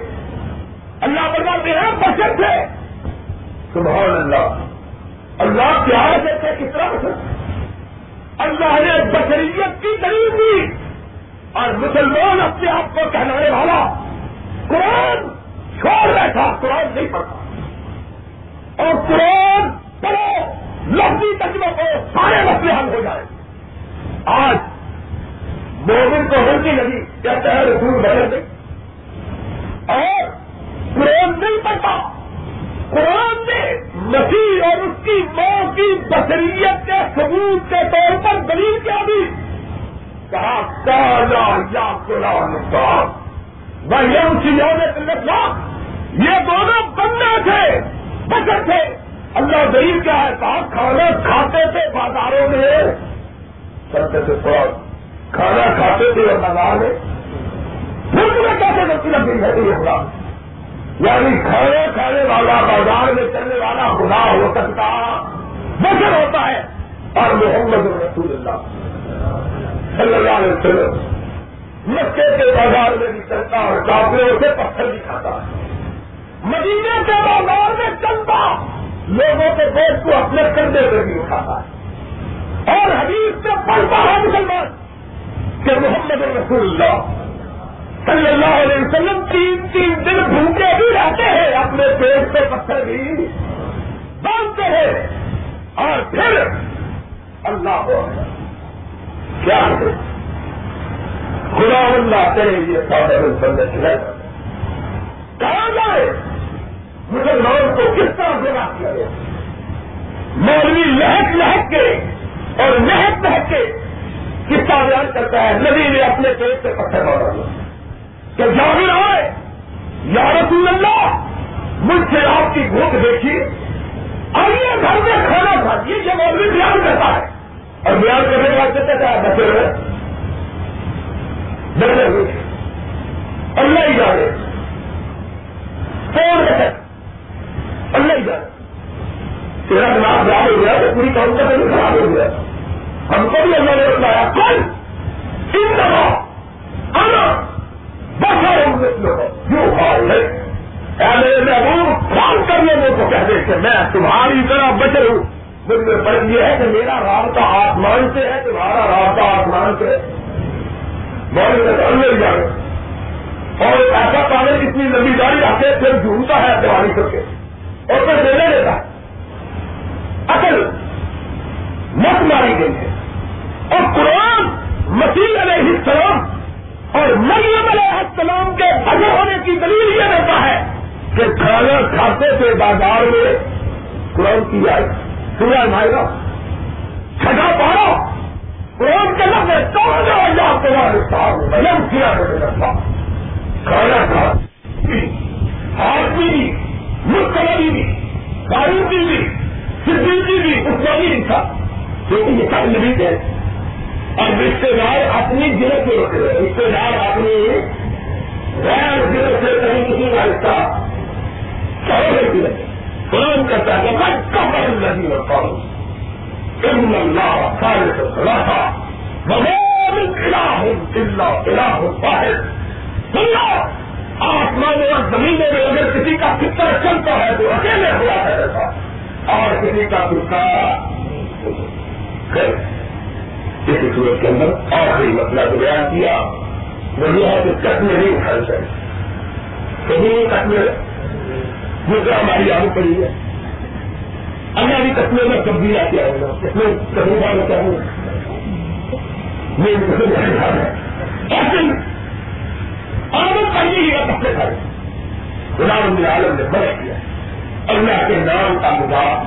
اللہ بتاتے ہیں بچت تھے۔ سبحان اللہ۔ اللہ پیار کہتے کس طرح بچت اللہ نے بشریت کی دلیل دی۔ اور مسلمان اپنے آپ کو کہلانے والا قرآن چھوڑ بیٹھا، قرآن نہیں پڑتا اور قرآن پڑھو، لفظی تجربہ کو سارے مسئلے حل ہو جائے آج مومن کو ہلکی لگی، کہتے ہیں رسول بدل دے اور قرآن نہیں پڑھتا۔ قرآن نے مسیح اور اس کی ماں کی بصریت کے ثبوت کے طور پر دلیل کیا دی۔ کہا کالا یا قرآن صاحب میں یہ دونوں بندے تھے بچت تھے۔ اللہ دلیل کیا ہے؟ کہا، کھانا کھاتے تھے بازاروں میں۔ تھوڑا کھانا کھاتے تھے اور بازار میں پھر تمہیں کیسے غلطی لگ گئی ہے یہ خدا یعنی کھانا کھانے والا، بازار میں چلنے والا خدا ہو سکتا بچر ہوتا ہے۔ اور محمد رسول اللہ صلی اللہ علیہ وسلم مکے کے بازار میں بھی چلتا اور کافروں سے پتھر بھی کھاتا۔ ہے مدینے کے بازار میں چلتا، لوگوں کے دیش کو اپنے کندھے پہ بھی اٹھاتا۔ ہے اور حدیث سے پڑھتا ہے مسلمان کہ محمد رسول اللہ صلی اللہ علیہ وسلم تین تین دن بھوکے بھی رہتے ہیں، اپنے پیٹ سے پتھر بھی باندھتے ہیں۔ اور پھر اللہ ہو کیا خدا اللہ تیرے یہ سارے بندے کہاں جائے، مسلمان کو کس طرح جگہ کیا گیا؟ مولوی لہک لہک کے اور لہک لہک کے کس کا بیان کرتا ہے؟ نبی نے اپنے پیٹ سے پتھر مارا۔ کہ جاگر آئے۔ یا رسول اللہ، مجھ سے آپ کی بھوک دیکھی آئیے گھر میں کھانا کھائیے یہ مولوی بیان کرتا ہے۔ اور بیان کرنے کے بعد کہتے کیا بچے ہوئے بچے ہوئے اللہ ہی جانے۔ کون ہے؟ اللہ ہی جانے۔ تیرا دماغ خراب ہو گیا تو پوری قوم کا دل خراب ہو گیا ہم کو بھی اللہ نے بتایا، کل ان دفعہ محبوب کام کرنے میں تو کہہ دے کہ میں تمہاری طرح بچ ہوں۔ مجھ میں یہ ہے کہ میرا رابطہ آسمان سے ہے، تمہارا رابطہ آسمان سے بہت اللہ جانے۔ اور ایسا پانے اتنی لمبی داری رکھتے پھر جھومتا ہے دیوالی کر کے۔ اور پھر دینے دیتا ہے۔ اصل مت ماری گئی ہے۔ اور قرآن مسیح علیہ السلام اور مریم علیہ السلام کے بڑے ہونے کی دلیل یہ رہتا ہے کہ کھانا کھاتے تھے بازار میں قرآن کی آئے سورہ مائے گا چھٹا پاڑو قرآن کے لفظ تمہارے سامنے کیا کھانا کھا، آدمی بھی مستقبی بھی فاروقی بھی، صدیقی بھی اسلامی بھی تھا کیونکہ یہ سب نبی تھے اور رشتے دار اپنی دل سے ہوتے ہیں۔ رشتے دار اپنی غیر دل سے کہیں کسی کا حصہ سہولت کی رہتے قرآن کرتا ہے میں کمر نہیں ہوتا ہوں ان اللہ خالص رہا بغیر الہ الا الہ واحد۔ سنو آسمان اور زمینوں میں اگر کسی کا فکر چلتا ہے تو اکیلے ہوا کرتا اور کسی کا فکر کسی صورت کے اندر آخری مسئلہ جو بیان کیا، وہ یہ ہے کہ کٹ میں نہیں اٹھائی چاہیے کہیں کٹ میں دوسرا ہماری آگے پڑی ہے۔ اللہ بھی کٹنے میں تبدیل آتی آئے گا اس میں کبھی بات چاہوں گا لیکن آمد پڑھنے ہی کا کپڑے کھائے غلام اللہ عالم نے بڑا کیا۔ اللہ کے نام کا مزاح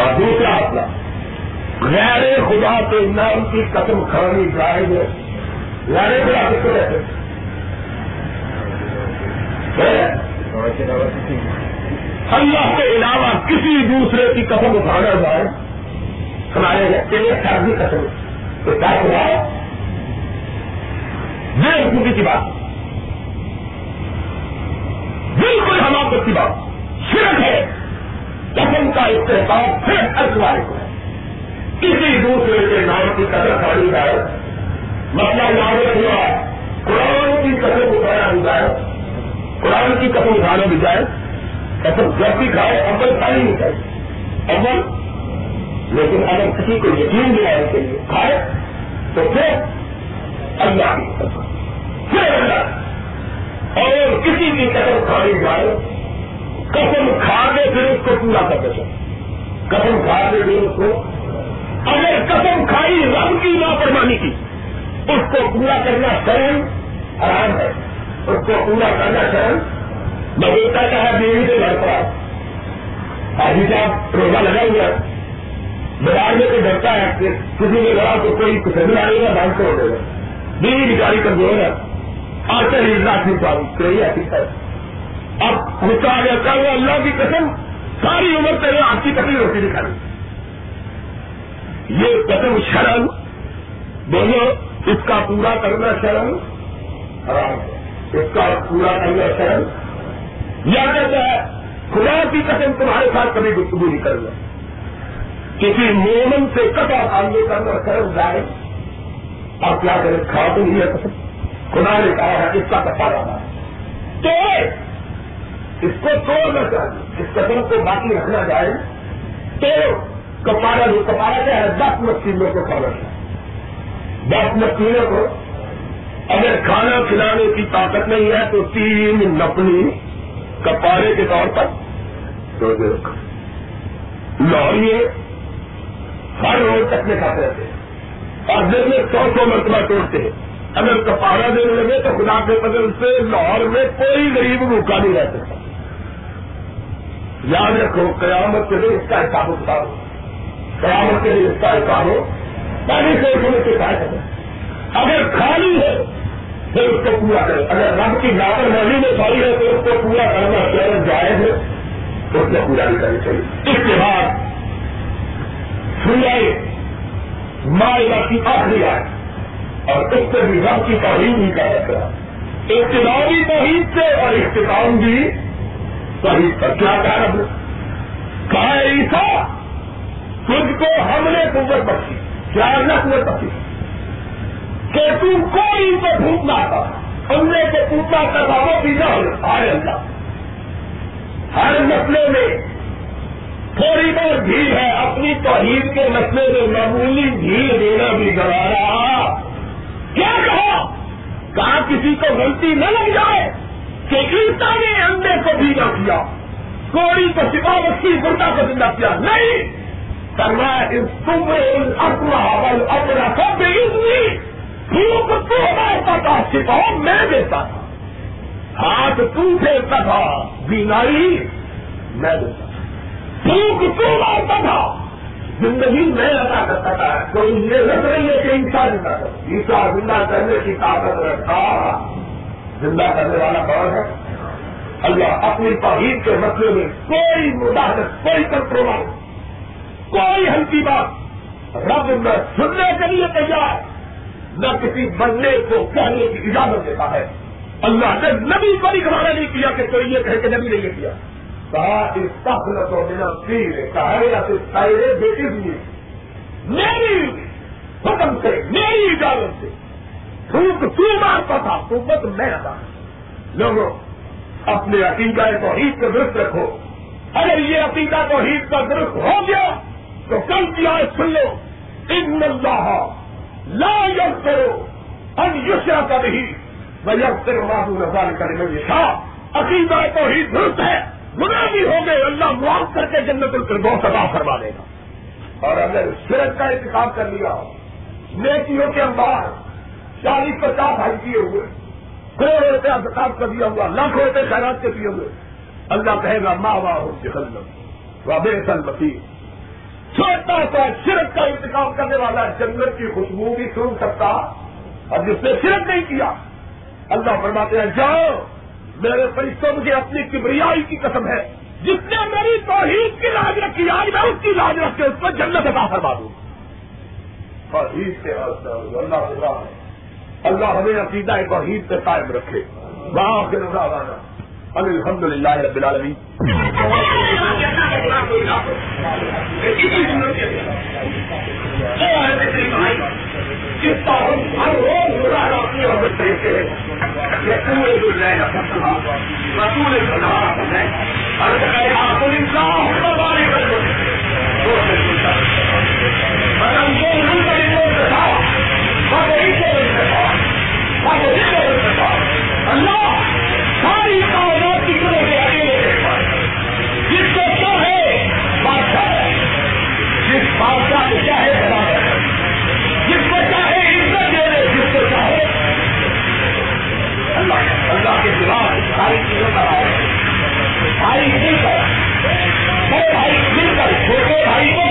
اور دوسرا اپنا غیر خدا کے نام کی قسم کھانی جائز یعنی ہے غیر خدا کس کو اللہ کے علاوہ کسی دوسرے کی قسم اٹھانا جائے. ہمارے تیرے سردی قسم تو کیا خدا یہ حکومتی کی بات. بالکل ہمارے کی بات. صرف ہے. قسم کا استحکام صرف ارسوائے کو ہے. کسی دوسرے کے نام کی قدر کھائی جائے، مسئلہ یاد ہوا قرآن کی قسم اٹھانا بھی جائے، قرآن کی قسم اٹھانا بھی جائے قسم جب بھی کھائے اول پانی نہیں چاہیے اول، لیکن اگر کسی کو یقین دلانے کے لیے کھائے، تو پھر اللہ کی قسم اور کسی کی قسم کھائی جائے، قسم کھا کے پھر اس کو پورا کر دے۔ قسم کھا کے پھر اس کو اگر قسم کھائی رب کی لاپرمانی کی۔ اس کو پورا کرنا سہن آرام ہے۔ اس کو پورا کرنا سہن بگیتا کا ہے بیوی سے گھر پر ابھی صاحب روزہ لگا ہوا بازار میں کوئی ڈرتا ہے کہ کسی نے لڑا تو کوئی کچھ نہیں آئے گا بانٹ ہو جائے گا۔ بیوی بیچاری کمزور ہے۔ آتے ہی لاکھ نہیں پاؤں تو یہ حقیقت اب غصہ آ جاتا ہے اللہ کی قسم، ساری عمر تیرے آپ کی تکلیف روٹی دکھانی یہ قسم شرم، بولو، اس کا پورا کرنا شرم؟ حرام ہے۔ اس کا پورا کرنا شرم؟ یا کہتا ہے، خدا کی قسم تمہارے ساتھ کبھی گفتگو نہیں کروں گا۔ کسی مومن سے کٹا تعلق کرنا شرم جائے آپ کیا کریں کھا تو نہیں ہے قسم۔ خدا نے کہا ہے، اس کا کپا رہا ہے تو اس کو توڑنا چاہیے۔ اس قسم کو باقی رکھنا جائے تو کپارا جو کپارا کیا ہے دس مچھلیوں کو کھانا چاہیے دس مچھلیوں کو۔ اگر کھانا کھلانے کی طاقت نہیں ہے تو تین نپنی کپارے کے طور پر تو لاہوریے ہر روز تک میں کھاتے رہتے ہیں۔ اور دن میں سو سو مرتبہ توڑتے ہیں۔ اگر کپارا دینے لگے تو خدا کے بدل سے لاہور میں کوئی غریب بھوکا نہیں رہ سکتا۔ یاد رکھو، قیامت کے لیے اس کا حساب اٹھا قیامت کے لیے اس کا حساب ہو پہلے سے ہونے کے ساتھ اگر خالی ہے پھر اس کو پورا کرے اگر رب کی لاپر مولی میں خالی ہے تو اس کو پورا کرنا چاہیے جائز ہے۔ تو اس کو پورا نہیں کرنی چاہیے۔ اس کے بعد سنائے مائلہ کی آخری آئے اور اس سے بھی رب کی توحید ہی کا رکھا ابتدائی توحید سے اور اختتام بھی توحید پر۔ کیا کہا رب کہا عیسا تجھ کو ہم نے قوت بخشی کیا نقل بخشی۔ کہ تم کوئی تو پھوٹنا تھا ہم نے تو پوچھا تھا وہ بھی نہ ہو۔ آئے اللہ۔ ہر مسئلے میں تھوڑی بہت بھیڑ ہے۔ اپنی توحید کے مسئلے میں معمولی بھیڑ دینا بھی رہا کیا کہا؟ کہا کسی کو غلطی نہ لگ جائے کہ عیسا نے اندے کو بھی نہ کیا، کوڑی کو سپا بخشی گردہ کو زندہ کیا۔ نہیں! کرنا تم اپنا اپنا سب پھوک تو مارتا تھا سپاؤ میں دیتا تھا ہاتھ تو پھیرتا تھا بیماری میں دیتا تھا پھوک تو مارتا تھا زندگی میں لگا کرتا تھا، کوئی یہ لگ رہی ہے کہ انسان زندہ عیسا زندہ کرنے کی طاقت رکھتا۔ زندہ کرنے والا کون ہے؟ اللہ اپنی توحید کے مسئلے میں کوئی مداحت کوئی کنٹرول کوئی ہلکی بات رب میں سننے کے لیے تیار، نہ کسی بننے کو کہنے کی اجازت دیتا ہے۔ اللہ نے نبی کو بھی گوارا نہیں کیا کہ کوئی یہ کہے کہ نبی نے یہ کیا۔ کہا، اس تخل تو میرا پیر بیٹی ہوئی میری حکم سے، میری اجازت سے۔ تھوک تو مارتا تھا؟ تو بت میں رہا لوگوں، اپنے عقیدہ توحید کو درست رکھو۔ اگر یہ عقیدہ توحید کا درست ہو گیا تو کل کی آئے سن لو۔ ان اللہ لا یس کرو ان یوشیا کا نہیں میں یس کرو بابو نظار کرنے میں شاہ عقیدہ توحید درست ہے۔ گنا بھی ہو گئے اللہ معاف کر کے جنت الفردوس ادا کروا دے گا۔ اور اگر سرت کا انتخاب کر لیا، نیکیوں کے اندار چالیس پچاس ہائی کیے ہوئے کروڑ روپیہ انتخاب کر دیا ہوا، لاکھوں روپے خیرات کے دیے ہوئے، اللہ کہے گا ماں واہ ہو جہنم و بے سل چھوٹا سا شرک کا انتخاب کرنے والا جنت کی خوشبو بھی سن سکتا اور جس نے شرک نہیں کیا، اللہ فرماتے ہیں، جاؤ، میرے فرشتوں، مجھے اپنی کبریائی کی قسم ہے۔ جس نے میری توحید کی لاج رکھی، آج میں اس کی لاج رکھ کے اس پر جنت ادا کروا دوں۔ توحید سے اللہ اللہ ہمیں عقیدہ توحید سے قائم رکھے۔ وہاں کے نظر الحمد للہ رب العالمین۔ جس کا ہم ہر روز اللہ ساری کائنات بادشاہ کو کیا ہے جس کو چاہے عزت دے دے، جس کو چاہے اللہ اللہ کے خلاف ساری چیزوں کا آئے بھائی مل کر بڑے بھائی مل کر، چھوٹے بھائی کو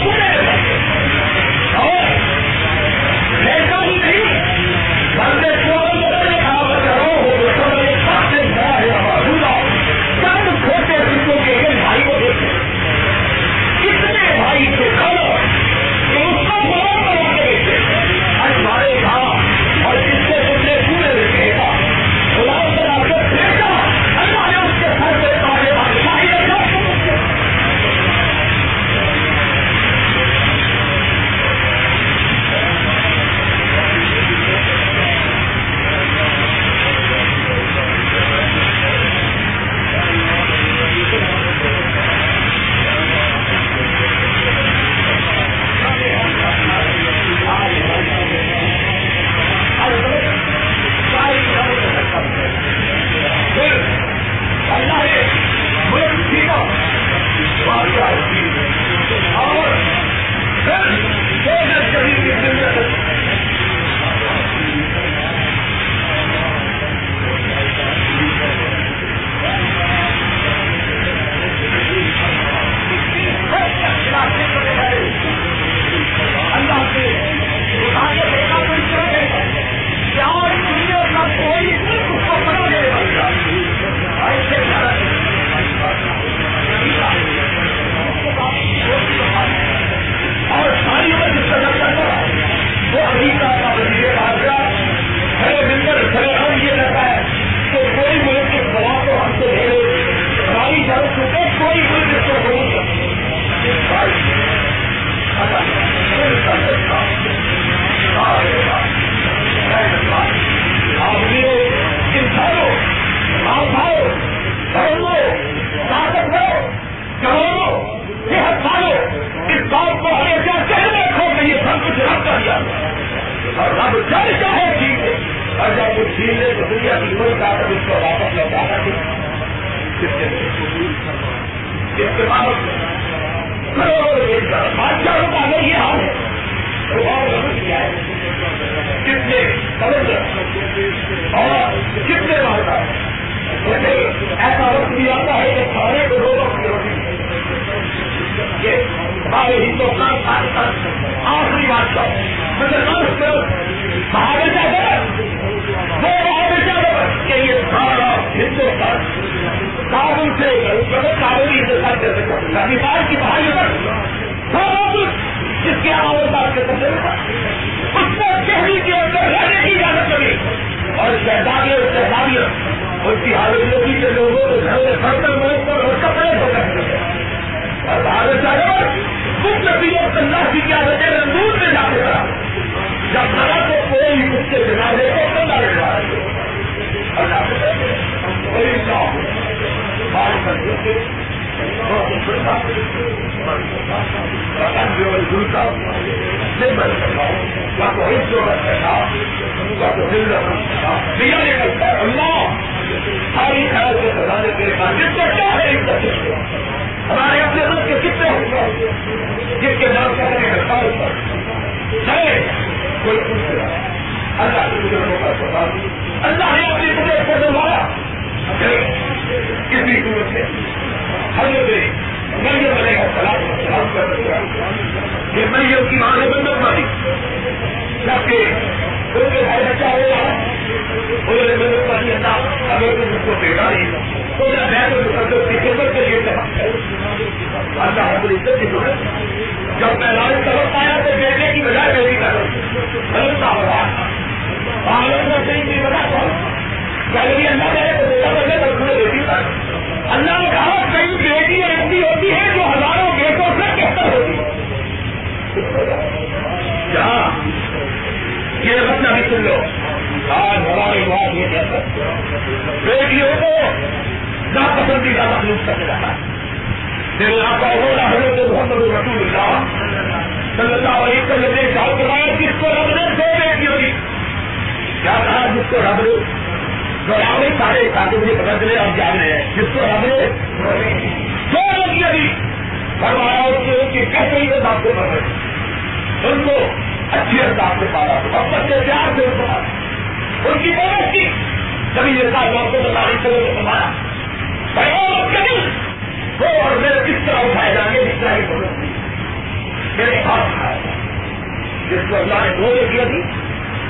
سب کچھ رب دیا اور رب جل چاہے ٹھیک اور جب وہ چھین لے تو دنیا کی کوئی طاقت اس کو واپس لوٹا سکے اس کے بعد کا اگر یہ حال ہے تو اور کیا ہے کتنے اور کتنے مارتا ہے ایسا وقت بھی آتا ہے کہ کھانے کو دو وقت روٹی ہمارے ہندوستان پاکستان آخری بات کا مسلمان بہادر وہ کہ یہ سارا ہندوستان کابل سے کابل ہندوستان کر سکتا مثال کی بہائی پر۔ سب جس کے آواز بات کر سکتے اس کو شہری کے اندر رہنے کی اجازت ملی اور شہزادی اور شہزادیاں اس کی حالت کے لوگوں کو گھر میں برتن موت پر اور کپڑے ہو سکتے ہیں۔ اور بھارت چاہے کچھ نتیجوں تناشی کی عادت ہے رنگور میں جا کے کرا جب بھارا تو کوئی اس کے بنا دے تو کلا لے رہا ہے۔ کوئی بات کر اللہ ساری خیال سے بتانے کے بعد جس کو کیا ہے؟ ہمارے اپنے ملک کے کتنے ہوئے جس کے نام کا کرنے کا سال پر۔ کوئی پوچھ رہا۔ اللہ کے بزرگوں کا سوال اللہ نے اپنی قدرت کو دلوایا۔ کسی صورت سے حضرت مریم بنے گا سلام سلام کر یہ مریم کی ماں نے بندت ماری۔ جبکہ ان کے بھائی بچہ ہو رہا انہوں نے مدد پانی اللہ، اگر اللہ حضر عزت کی ضرورت جب میں لال طرف آیا تو بیٹے کی بجائے بیٹی کا غلط ہو رہا پالن کا صحیح نہیں بتا تھا کبھی اللہ کرے تو بیٹا بنے تو تمہیں بیٹی کا اللہ نے کہا، کئی بیٹی ایسی ہوتی ہے جو ہزاروں بیٹوں سے بہتر ہوتی ہے جہاں یہ مسئلہ بھی سن لو۔ آج ہمارے بات یہ کہتا بیٹیوں کو ناپسندیدہ مخلوق کرنے لگا میرے محمد رسول اللہ صلی اللہ علیہ وسلم نے کہا کرایا جس کو رب نے دو بیٹیوں کی کیا کہا جس کو رب نے؟ دوڑاوے سارے تاکہ مجھے پتا چلے اور جان رہے ہیں جس کو رب نے دو بیٹیاں دی، فرمایا اس کے کیسے ہی بات کو پڑھ رہے ان کو اچھی انداز سے پالا اور بچے پیار سے پڑھا ان کی محنت کی کبھی یہ سال آپ کو بتا رہی چلو سنبھالا کبھی وہ اور میرے کس طرح اٹھائے جائیں گے جس طرح کی ضرورت میرے ہاتھ اٹھایا جائے جس کو اللہ نے دو کیا تھی،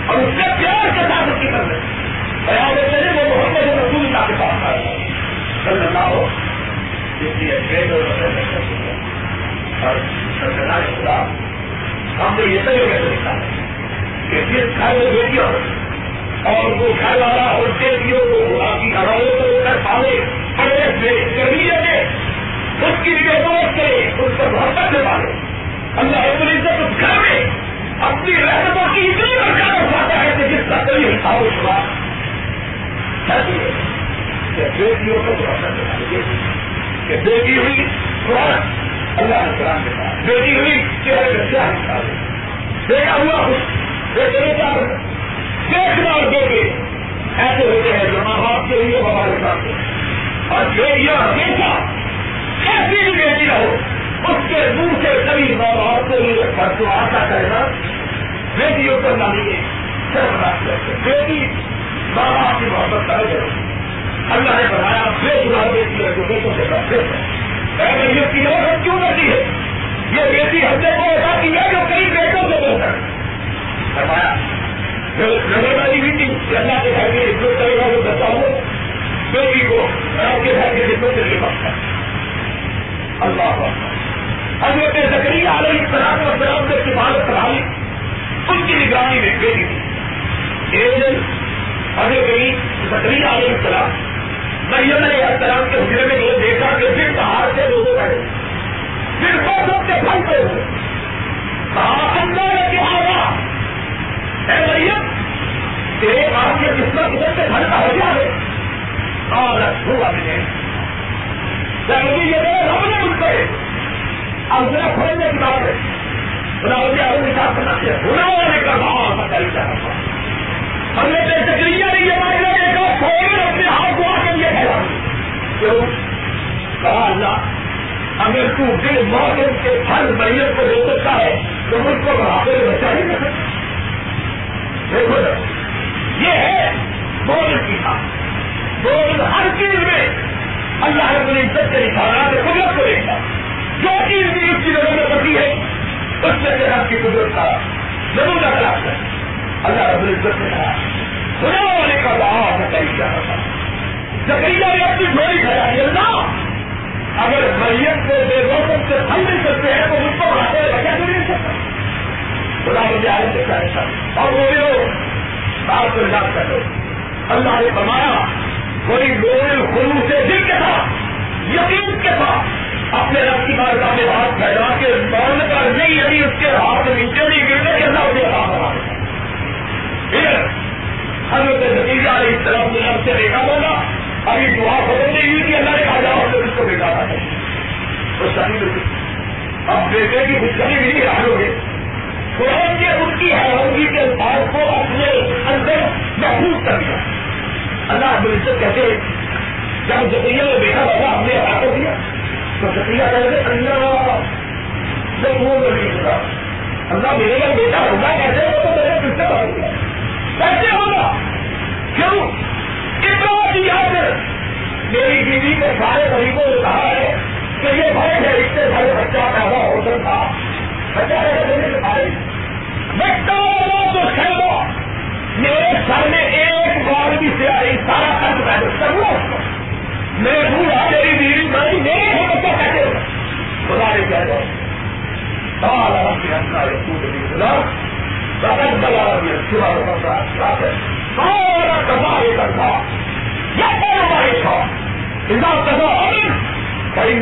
اور اس سے پیار کے ساتھ اس کی کر دیں بیان چلے، وہ محمد رسول اللہ کے پاس آئے۔ کل اللہ ہو جس لیے اور اور سرکار ہم نے یہ صحیح ہو گیا کہ جس گھر میں بیٹیاں اور وہ گھر والا اور بیٹیوں کو آپ کی گھروں کو کر پانے بڑے سے کبھی اس کی بھی دوست کرے اس کو محبت سے پالے اللہ رب العزت اس گھر میں اپنی رحمتوں کی اتنی برکار اٹھاتا ہے کہ جس کا کبھی حساب اس بات بیٹیوں کو کہ بیٹی ہوئی قرآن اللہ نے قرآن کے پاس بیٹی ہوئی چہرے کا کیا حساب بیٹا ہوا خوش۔ بیٹے نے کیا دیکھنا اور دیکھے ایسے ہوتے ہیں جو ماں باپ کے لیے ہمارے ساتھ اور بیٹیاں ہمیشہ ایسی بھی بیٹی رہو۔ اس کے منہ سے کبھی ماں باپ کے لیے خرچ آتا کرنا بیٹیوں کو نہ لیے بیٹی ماں باپ کی محبت کرے اللہ نے بتایا بے چنا بیٹی ہے جو بیٹوں سے کرتے ہیں یہ کیوں کرتی ہے؟ یہ بیٹی ہم نے کو ایسا کیا جو کئی بیٹوں سے بہتر فرمایا نظر والی بیٹی اللہ کے گھر میں عزت کرے گا وہ بتاؤ، بیٹی کو آپ کے گھر کے خدمت سے لے سکتا اللہ حضرت زکری علیہ السلام اور سلام سے حفاظت کرائی ان کی نگرانی میں بیٹی تھی۔ ایک حضرت زکری علیہ السلام مریم علیہ السلام کے حجرے میں یہ دیکھا کہ پھر باہر سے لوگ بیٹھے پھر سو سب کے پھل پہ ہوئے کہا، اللہ نے کیا ہوا اے مریم، تیرے پاس یہ قسمت ادھر سے پھل کا ہو جائے اور ہوا مجھے ضروری یہ میرے رب نے مجھ پہ اب ذرا کھولنے کی بات ہے؟ خدا مجھے اپنے ساتھ کرنا چاہیے بنا ہونے کا بہت پتہ ہی ہم نے بے ہاں، شکریہ نہیں یہ بات لگے گا فوراً اپنے ہاتھ کو آ کے لیے کہا کیوں؟ کہا اللہ، اگر تو دل موسم کے پھل میت کو دے سکتا ہے، تو مجھ کو بڑھاپے میں بچا ہی نہیں دیکھو یہ ہے بول کی بات۔ بول ہر چیز میں اللہ رب العزت کے نشانات قدرت کو دیکھا۔ جو چیز بھی اس کی نظر میں پڑتی ہے، اس میں سے رب کی قدرت کا ضرور خلاف ہے۔ اللہ رب العزت نے کہا خدا والے کا دعا زکری کیا تھا زکریہ نے اپنی جوڑی کھڑا اللہ! اگر میت کو بے موسم سے پھل نہیں سکتے ہیں، تو مجھ کو بڑھاتے ہوئے بچا تو نہیں سکتا خدا مجھے آئے دیکھا ایسا اور وہ بھی لوگ، بات کو یاد کر لو۔ اللہ نے فرمایا کوئی لوگ خلو سے دل کے ساتھ، یقین کے ساتھ اپنے رب کی بار کا ہاتھ پھیلا کے بال کر نہیں یعنی اس کے ہاتھ نیچے نہیں گرنے کے اللہ مجھے ہاتھ بنا پھر حضرت نتیجہ علیہ السلام نے رب سے دیکھا ہوگا ابھی دعا ختم نہیں ہوئی کہ اللہ نے کہا، جاؤ تو اس کو بیٹا ہے۔ تو شادی اب بیٹے کی خوشخبری بھی نہیں رہے ہوگے قرآن نے ان کی حیرانگی کے الفاظ کو اپنے اندر محفوظ کر دیا۔ اللہ عبد العزت کہتے ہیں، جب زکریہ نے بیٹا ہوگا ہم نے ہٹا کر دیا، تو زکریہ کہتے اللہ جب وہ نہیں ہوگا اللہ میرے گھر بیٹا ہوگا کیسے وہ تو میرے کس سے ہوگا کیسے ہوگا؟ کیوں؟ اتنا دیا میری بیوی کے سارے غریبوں نے کہا ہے کہ یہ بھائی ہے اس سے بڑے بچہ پیدا ہو سکتا بچہ دینے سے پہلے تو خیرو میرے سر میں ایک بار بھی سے آئی، سارا قرض پیدا کروں میں بھولا، میری بیوی بھائی میرے ہو بچہ کہتے ہو؟ خدا نے کہہ دو سال ہے سارا کبا کرتا یا ہمارے تھا کئی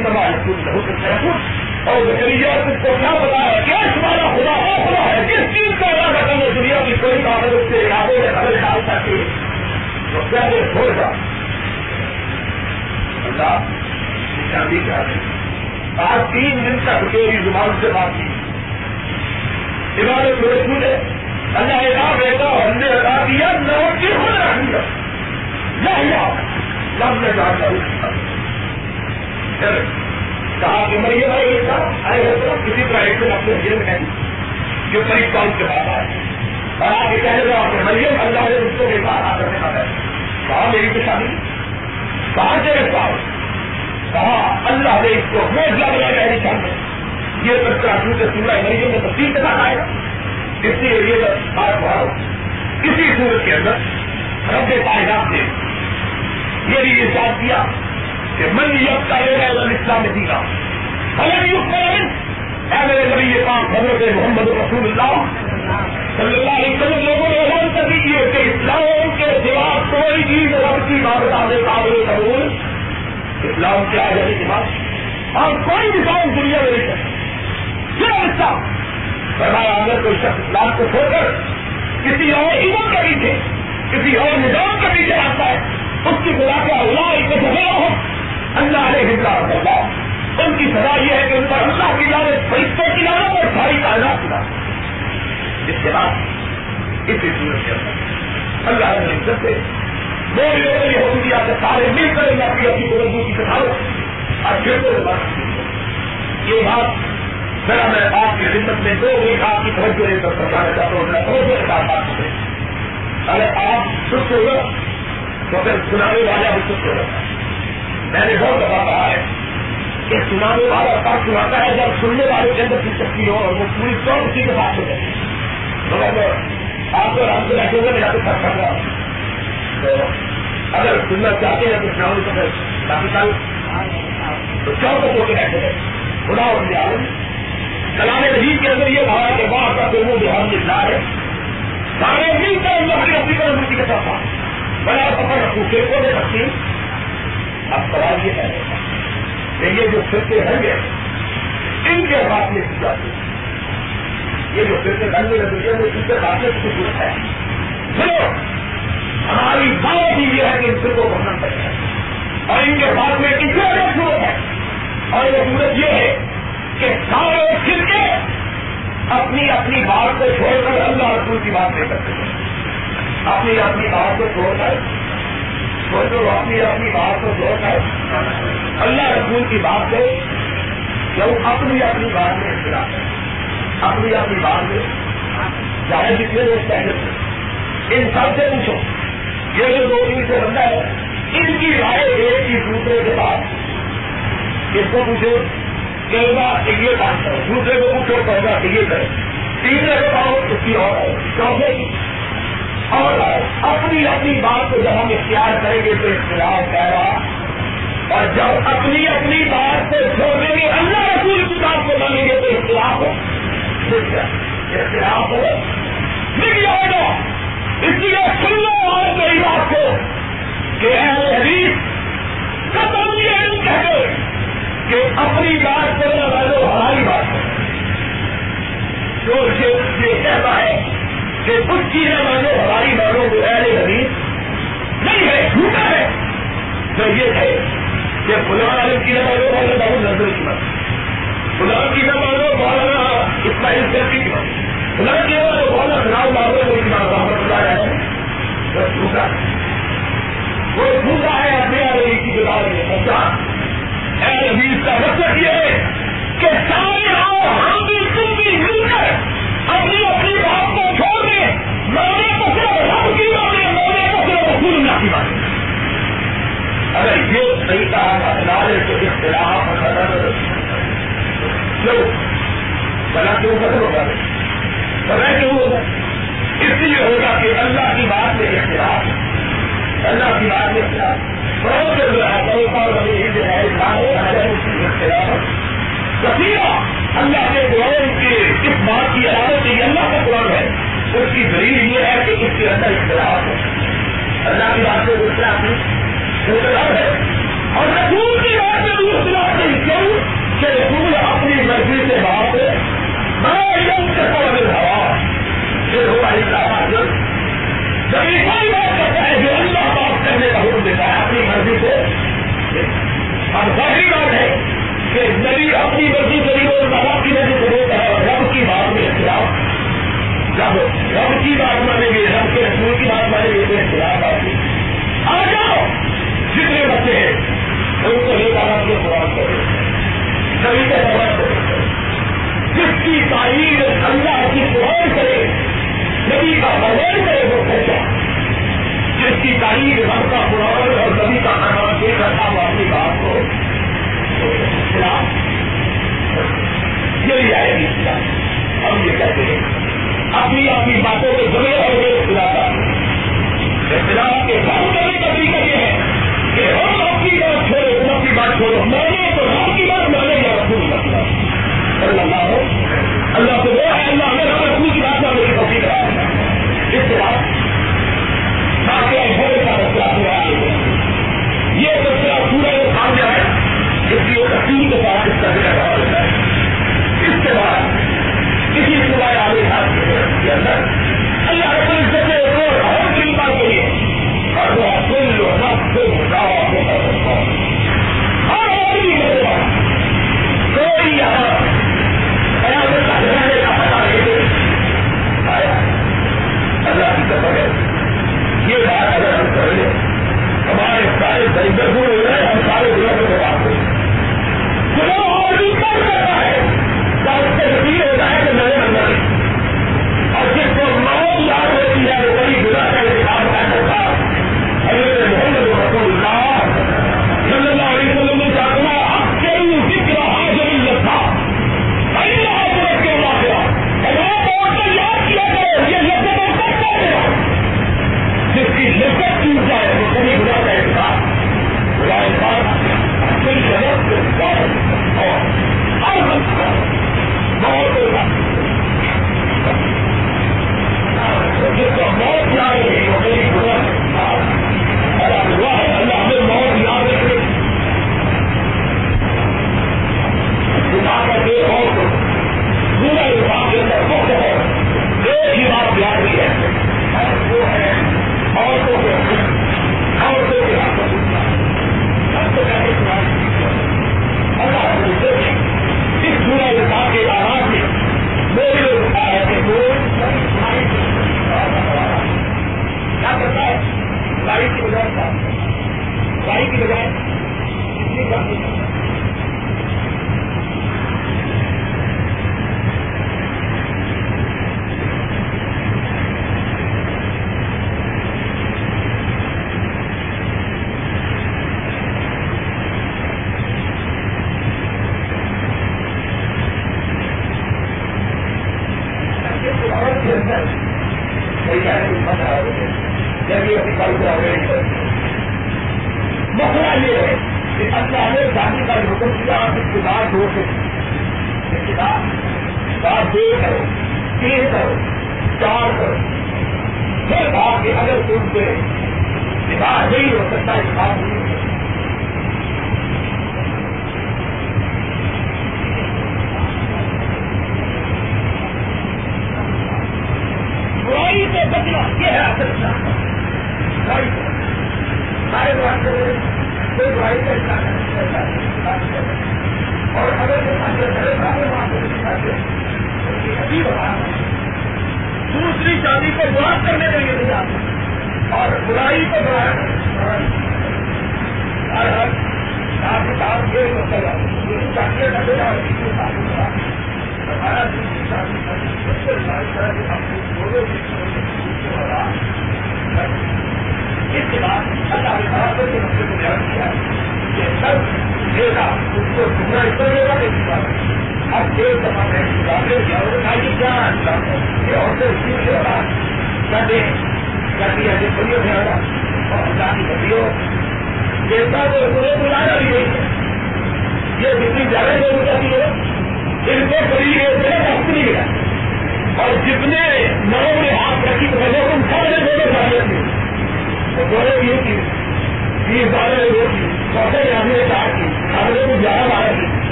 اور ذریعہ اس کو کیا بتایا کیا تمہارا خدا ہے خدا ہے۔ جس چیز کا ارادہ کرنے دنیا کی کوئی بات اس کے ارادے میں خبر ڈال سکتی تو کیا یہ چھوڑ جا اللہ شادی کیا ہے آج تین دن تک تیری زبان سے بات کی۔ عبادت کو پوچھے اللہ ایک بیٹا، ہم نے ادا دیا نہ کی خود رکھ دیا یا لب نے جانتا جانا کہا کہ میں یہ بھائی تھا کسی طرح ایک دن اپنے جیل میں جو قریب کام کے بعد آئے اور آپ یہ کہہ رہے آپ مریم اللہ نے اس کو بھی بات آ کرنے کا ہے۔ کہا، میری تو شادی۔ کہاں سے رکھتا ہوں کہا، اللہ نے اس کو روز لگ رہا ہے چاہتے یہ بچہ کیونکہ سورہ مریم میں تفصیل کے ساتھ آئے گا اس لیے یہ بات بڑھاؤ کسی صورت کے اندر رب کائنات نے یہ بھی یہ ساتھ کیا۔ کہ من یب کا لے گا اسلام دی گا الگ یوگ اے میرے نبی یہ کام حضرت محمد رسول اللہ صلی اللہ علیہ وسلم، لوگوں نے اعلان کر دیجیے کہ اسلام کے سوا کوئی چیز رب کی بات آنے قابل قبول۔ اسلام کے آ کے بعد اور کوئی بھی کام دنیا میں نہیں کرتا۔ صرف اسلام؟ فرمایا، اگر کوئی شخص اسلام کو چھوڑ کر کسی اور ایمان کے پیچھے، کسی اور نظام کے پیچھے آتا ہے، اس کی خدا کا اللہ ایک ہو اللہ علیہ اللہ۔ ان کی سزا یہ ہے کہ ان پر اللہ کی لانت فرشتوں کی لانت اور ساری کائنات کی لانت اس کے بعد، اسی صورت کے اندر، اللہ نے عزت سے میرے لوگوں نے حکم دیا کہ سارے مل کر اللہ کی اپنی بلندی کی سکھاؤ اور پھر کو بات یہ بات ذرا میں آپ کی خدمت میں دو ایک آپ کی توجہ لے کر سمجھانا چاہتا ہوں میں توجہ کے ساتھ بات کریں۔ اگر آپ سست ہوگا تو پھر سنانے والا بھی سست ہوگا میں نے بہت دفعہ کہا ہے کہ سنانے والا ساتھ سناتا ہے، جب سننے والے کے اندر دلچسپی ہو اور وہ پوری طور اسی کے ساتھ ہو جائے۔ مگر آپ کو آرام سے بیٹھے ہوئے میرا تو ساتھ کر رہا تو اگر سننا چاہتے ہیں تو سناؤ تو پھر کافی تو چون تک ہو کے بیٹھے گئے خدا اور عالم کلام نجیب کے اندر یہ کہا کہ وہاں کا پھر وہ بہار ملتا ہے۔ سارے مل کر اللہ کی اپنی طرف مٹی کے ساتھ بڑا سفر رکھوں پھر کو دے سکتی اب سوال یہ ہے کہ یہ جو فرقے ہیں گے ان کے بات میں کی جاتی ہے؟ یہ جو فرقے ہیں گے دنیا میں ان کے بات میں کچھ ضرورت ہے۔ چلو ہماری بات ہی یہ ہے کہ ان فرقوں کو بھرنا پڑے اور ان کے بعد میں کسی اور ضرورت ہے اور یہ ضرورت یہ ہے کہ سارے فرقے اپنی اپنی بات کو چھوڑ کر اللہ رسول کی بات نہیں کرتے۔ اپنی اپنی بات کو چھوڑ کر وہ جو اپنی اپنی بات کو چھوڑ کر، اللہ رسول کی بات سے کیوں اپنی اپنی بات میں اختلاف ہے۔ اپنی اپنی بات میں چاہے جتنے لوگ پہلے تھے ان سب سے پوچھو۔ یہ جو دو دن سے بندہ ہے، ان کی رائے ایک ہی دوسرے کے بعد اس کو پوچھو کہ یہ کام کرو۔ دوسرے کو پوچھو کہنا یہ کرو۔ تیسرے کو کہو، اس کی اور چوتھے کی۔ اور اپنی اپنی بات کو جب ہم اختیار کریں گے تو اختلاف کہہ رہا اور جب اپنی اپنی بات کو چھوڑیں گے اللہ رسول کی بات کو مانیں گے تو اختلاف ہو۔ اختلاف ہو۔ مل جائے گا۔ اس لیے سن لو اور میری بات کو کہ اہل حدیث ختم یہ کہتے کہ اپنی بات کرنے والوں ہماری بات ہے جو یہ کہتا ہے کہ کچھ چیزیں مانو، ہماری مانو کو اہل حدیث نہیں ہے، جھوٹا ہے۔ تو یہ ہے کہ فلان عالم کی نہ مانو، مولانا بابو نظر کی بات۔ فلان کی نہ مانو، مولانا اسماعیل سیفی کی بات۔ فلان کی نہ مانو، مولانا خراب بابو کو کی بات۔ محمد اللہ ہے۔ وہ جھوٹا وہ جھوٹا ہے اپنے عالمی کی بات میں۔ سچا اہل حدیث کا مطلب یہ ہے کہ سارے آؤ ہم بھی تم بھی مل کر اپنی اپنی اختلاف بنا کیوں؟ ہوگا؟ بنا کیوں ہوگا؟ اس لیے ہوگا کہ اللہ کی بات میں اختلاف اللہ کی بات میں اختلاف بہت سے اختلاف کثیرہ اللہ کے قرآن کے اس بات کی عدالت یہ اللہ کا قرآن ہے۔ اس کی دلیل یہ ہے کہ اس کے اندر اختلاف ہے۔ اللہ کی بات اختلاف نہیں اختلاف ہے۔ اور رسول کی بات میں بھی اختلاف نہیں کیوں کہ رسول اپنی مرضی سے بات بڑا یم سے پڑھ ہوا۔ پھر ہوا اختلاف جب کوئی بات کرتا ہے جو اللہ بات کرنے کا حکم دیتا ہے اپنی مرضی سے، اور ظاہری بات ہے کہ نبی اپنی مرضی سے اور کی مرضی سے دیتا ہے رب کی بات میں اختلاف۔ جب رب کی بات مانیں گے رب کے رسول کی بات مانیں گے تو خلاف آتی آ جاؤ، جتنے بچے ہیں کے سوال کرے سبھی کا سوال کرے جس کی تعریف اللہ کی قرآن کرے نبی کا بغیر کرے وہ سچا جس کی تعریف رب کا قرآن اور نبی کا دے اپنی بات کو یہ گی ہم یہ کہتے ہیں اپنی اپنی باتوں کے جمے اور اختلاف اختلاف کے کرنے کا طریقہ یہ ہے کہ ہم اپنی بات چھوڑے تم بات چھوڑو۔ میں نے تو ہم کی بات مانے یا رسول اللہ۔ اللہ ہو اللہ سے وہ ہے، اللہ ہمیں رب رسول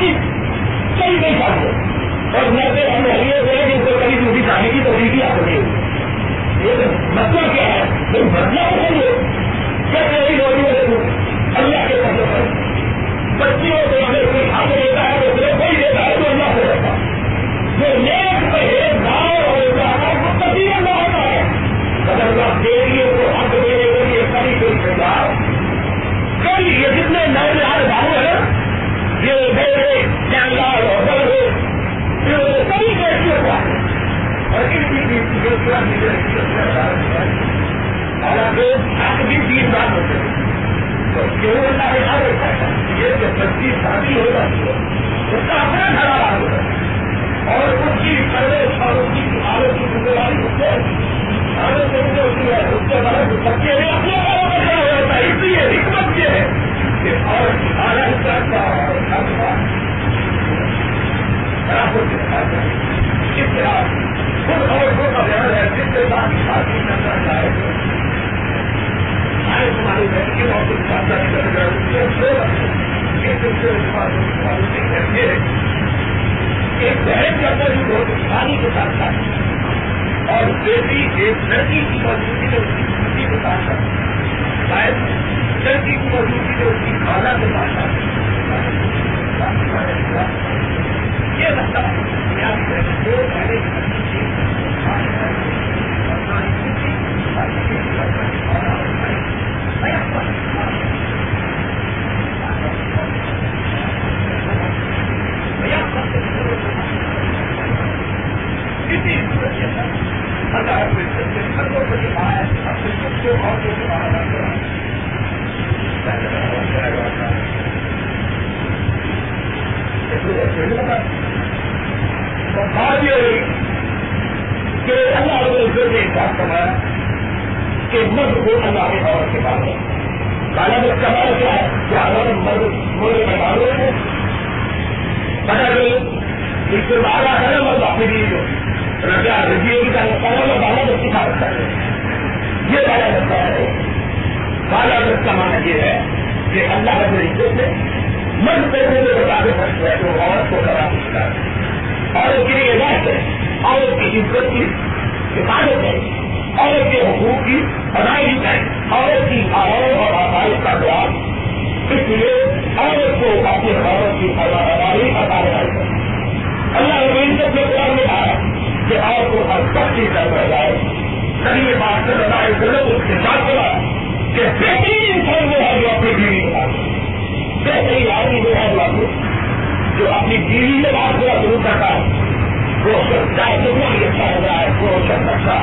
ان کی۔ سب کی نہیں چاہتے۔ اور نہ سے ہم یہ ہوئے کہ کو کبھی دوسری شادی کی تو بھی آپ ہوئی۔ مطلب کیا ہے؟ مطلب ہے؟ یہ کیسے نہیں ہوئی اللہ کے مطلب ہے بچیوں کو اگر کوئی حق دیتا ہے تو صرف کوئی دیتا ہے تو اللہ سے رہتا جو نیک پہیز گاؤں اور احساس کو کبھی نہ ہوتا ہے۔ اگر اللہ دیریے کو حق دینے کے لیے کبھی کوئی سرکار کئی یہ جتنے نئے نئے گاؤں ہیں اس کا اپنا گھر ہے اور کے بعد بچے اپنے گھروں میں کھڑا ہو ہے اس لیے حکمت یہ ہے اور خود اور خود ہے۔ جس کے ساتھ شادی کرنا چاہے تمہاری بہن کی ایک بہن اندر بھی بہت کے ساتھ اور بیٹی ایک لڑکی کی موجودگی میں اس کی کے ساتھ شاید لڑکی کی موجودگی جو اس کی خالہ کے ساتھ ساتھ یہ رستہ دو پہلے کہ نے کہ مرد کو اللہ کے اور کے بعد کالا میں کمال کیا ہے؟ کہ اگر مرد مولے میں ڈالو ہے۔ پتا گئی اس سے باہر ہے نا مرد اپنی لیے رجا رجیے کی طرح کالا میں بالا میں سکھا رکھتا ہے یہ بالا رکھتا ہے۔ بالا رکھ کا مانا یہ ہے کہ اللہ رب عزت نے مرد پیسے میں بتا دے سکتے ہیں تو عورت کو کرا سکتا ہے۔ عورت کے لیے علاج ہے، عورت کی عزت کی حفاظت ہے۔ عورت کے حقوق کی ادائیگی ہے۔ عورت کی آواز اور آسائش کا جواب اس لیے عورت کو اپنی عورت کی ادائی عطا ہے اللہ عزت نے قرآن میں کہا کہ عورت کو ہر سب چیز کر رہ جائے۔ کبھی یہ بات سے بتائے غلط اس کے ساتھ چلا کہ بہترین انسان وہ ہے جو اپنی بیوی کے ساتھ۔ بہترین آدمی وہ ہے جو جو اپنی بیوی سے بات کرنا شروع کرتا ہے۔ وہ سب چاہے کتنا بھی اچھا ہو رہا ہے، وہ سب اچھا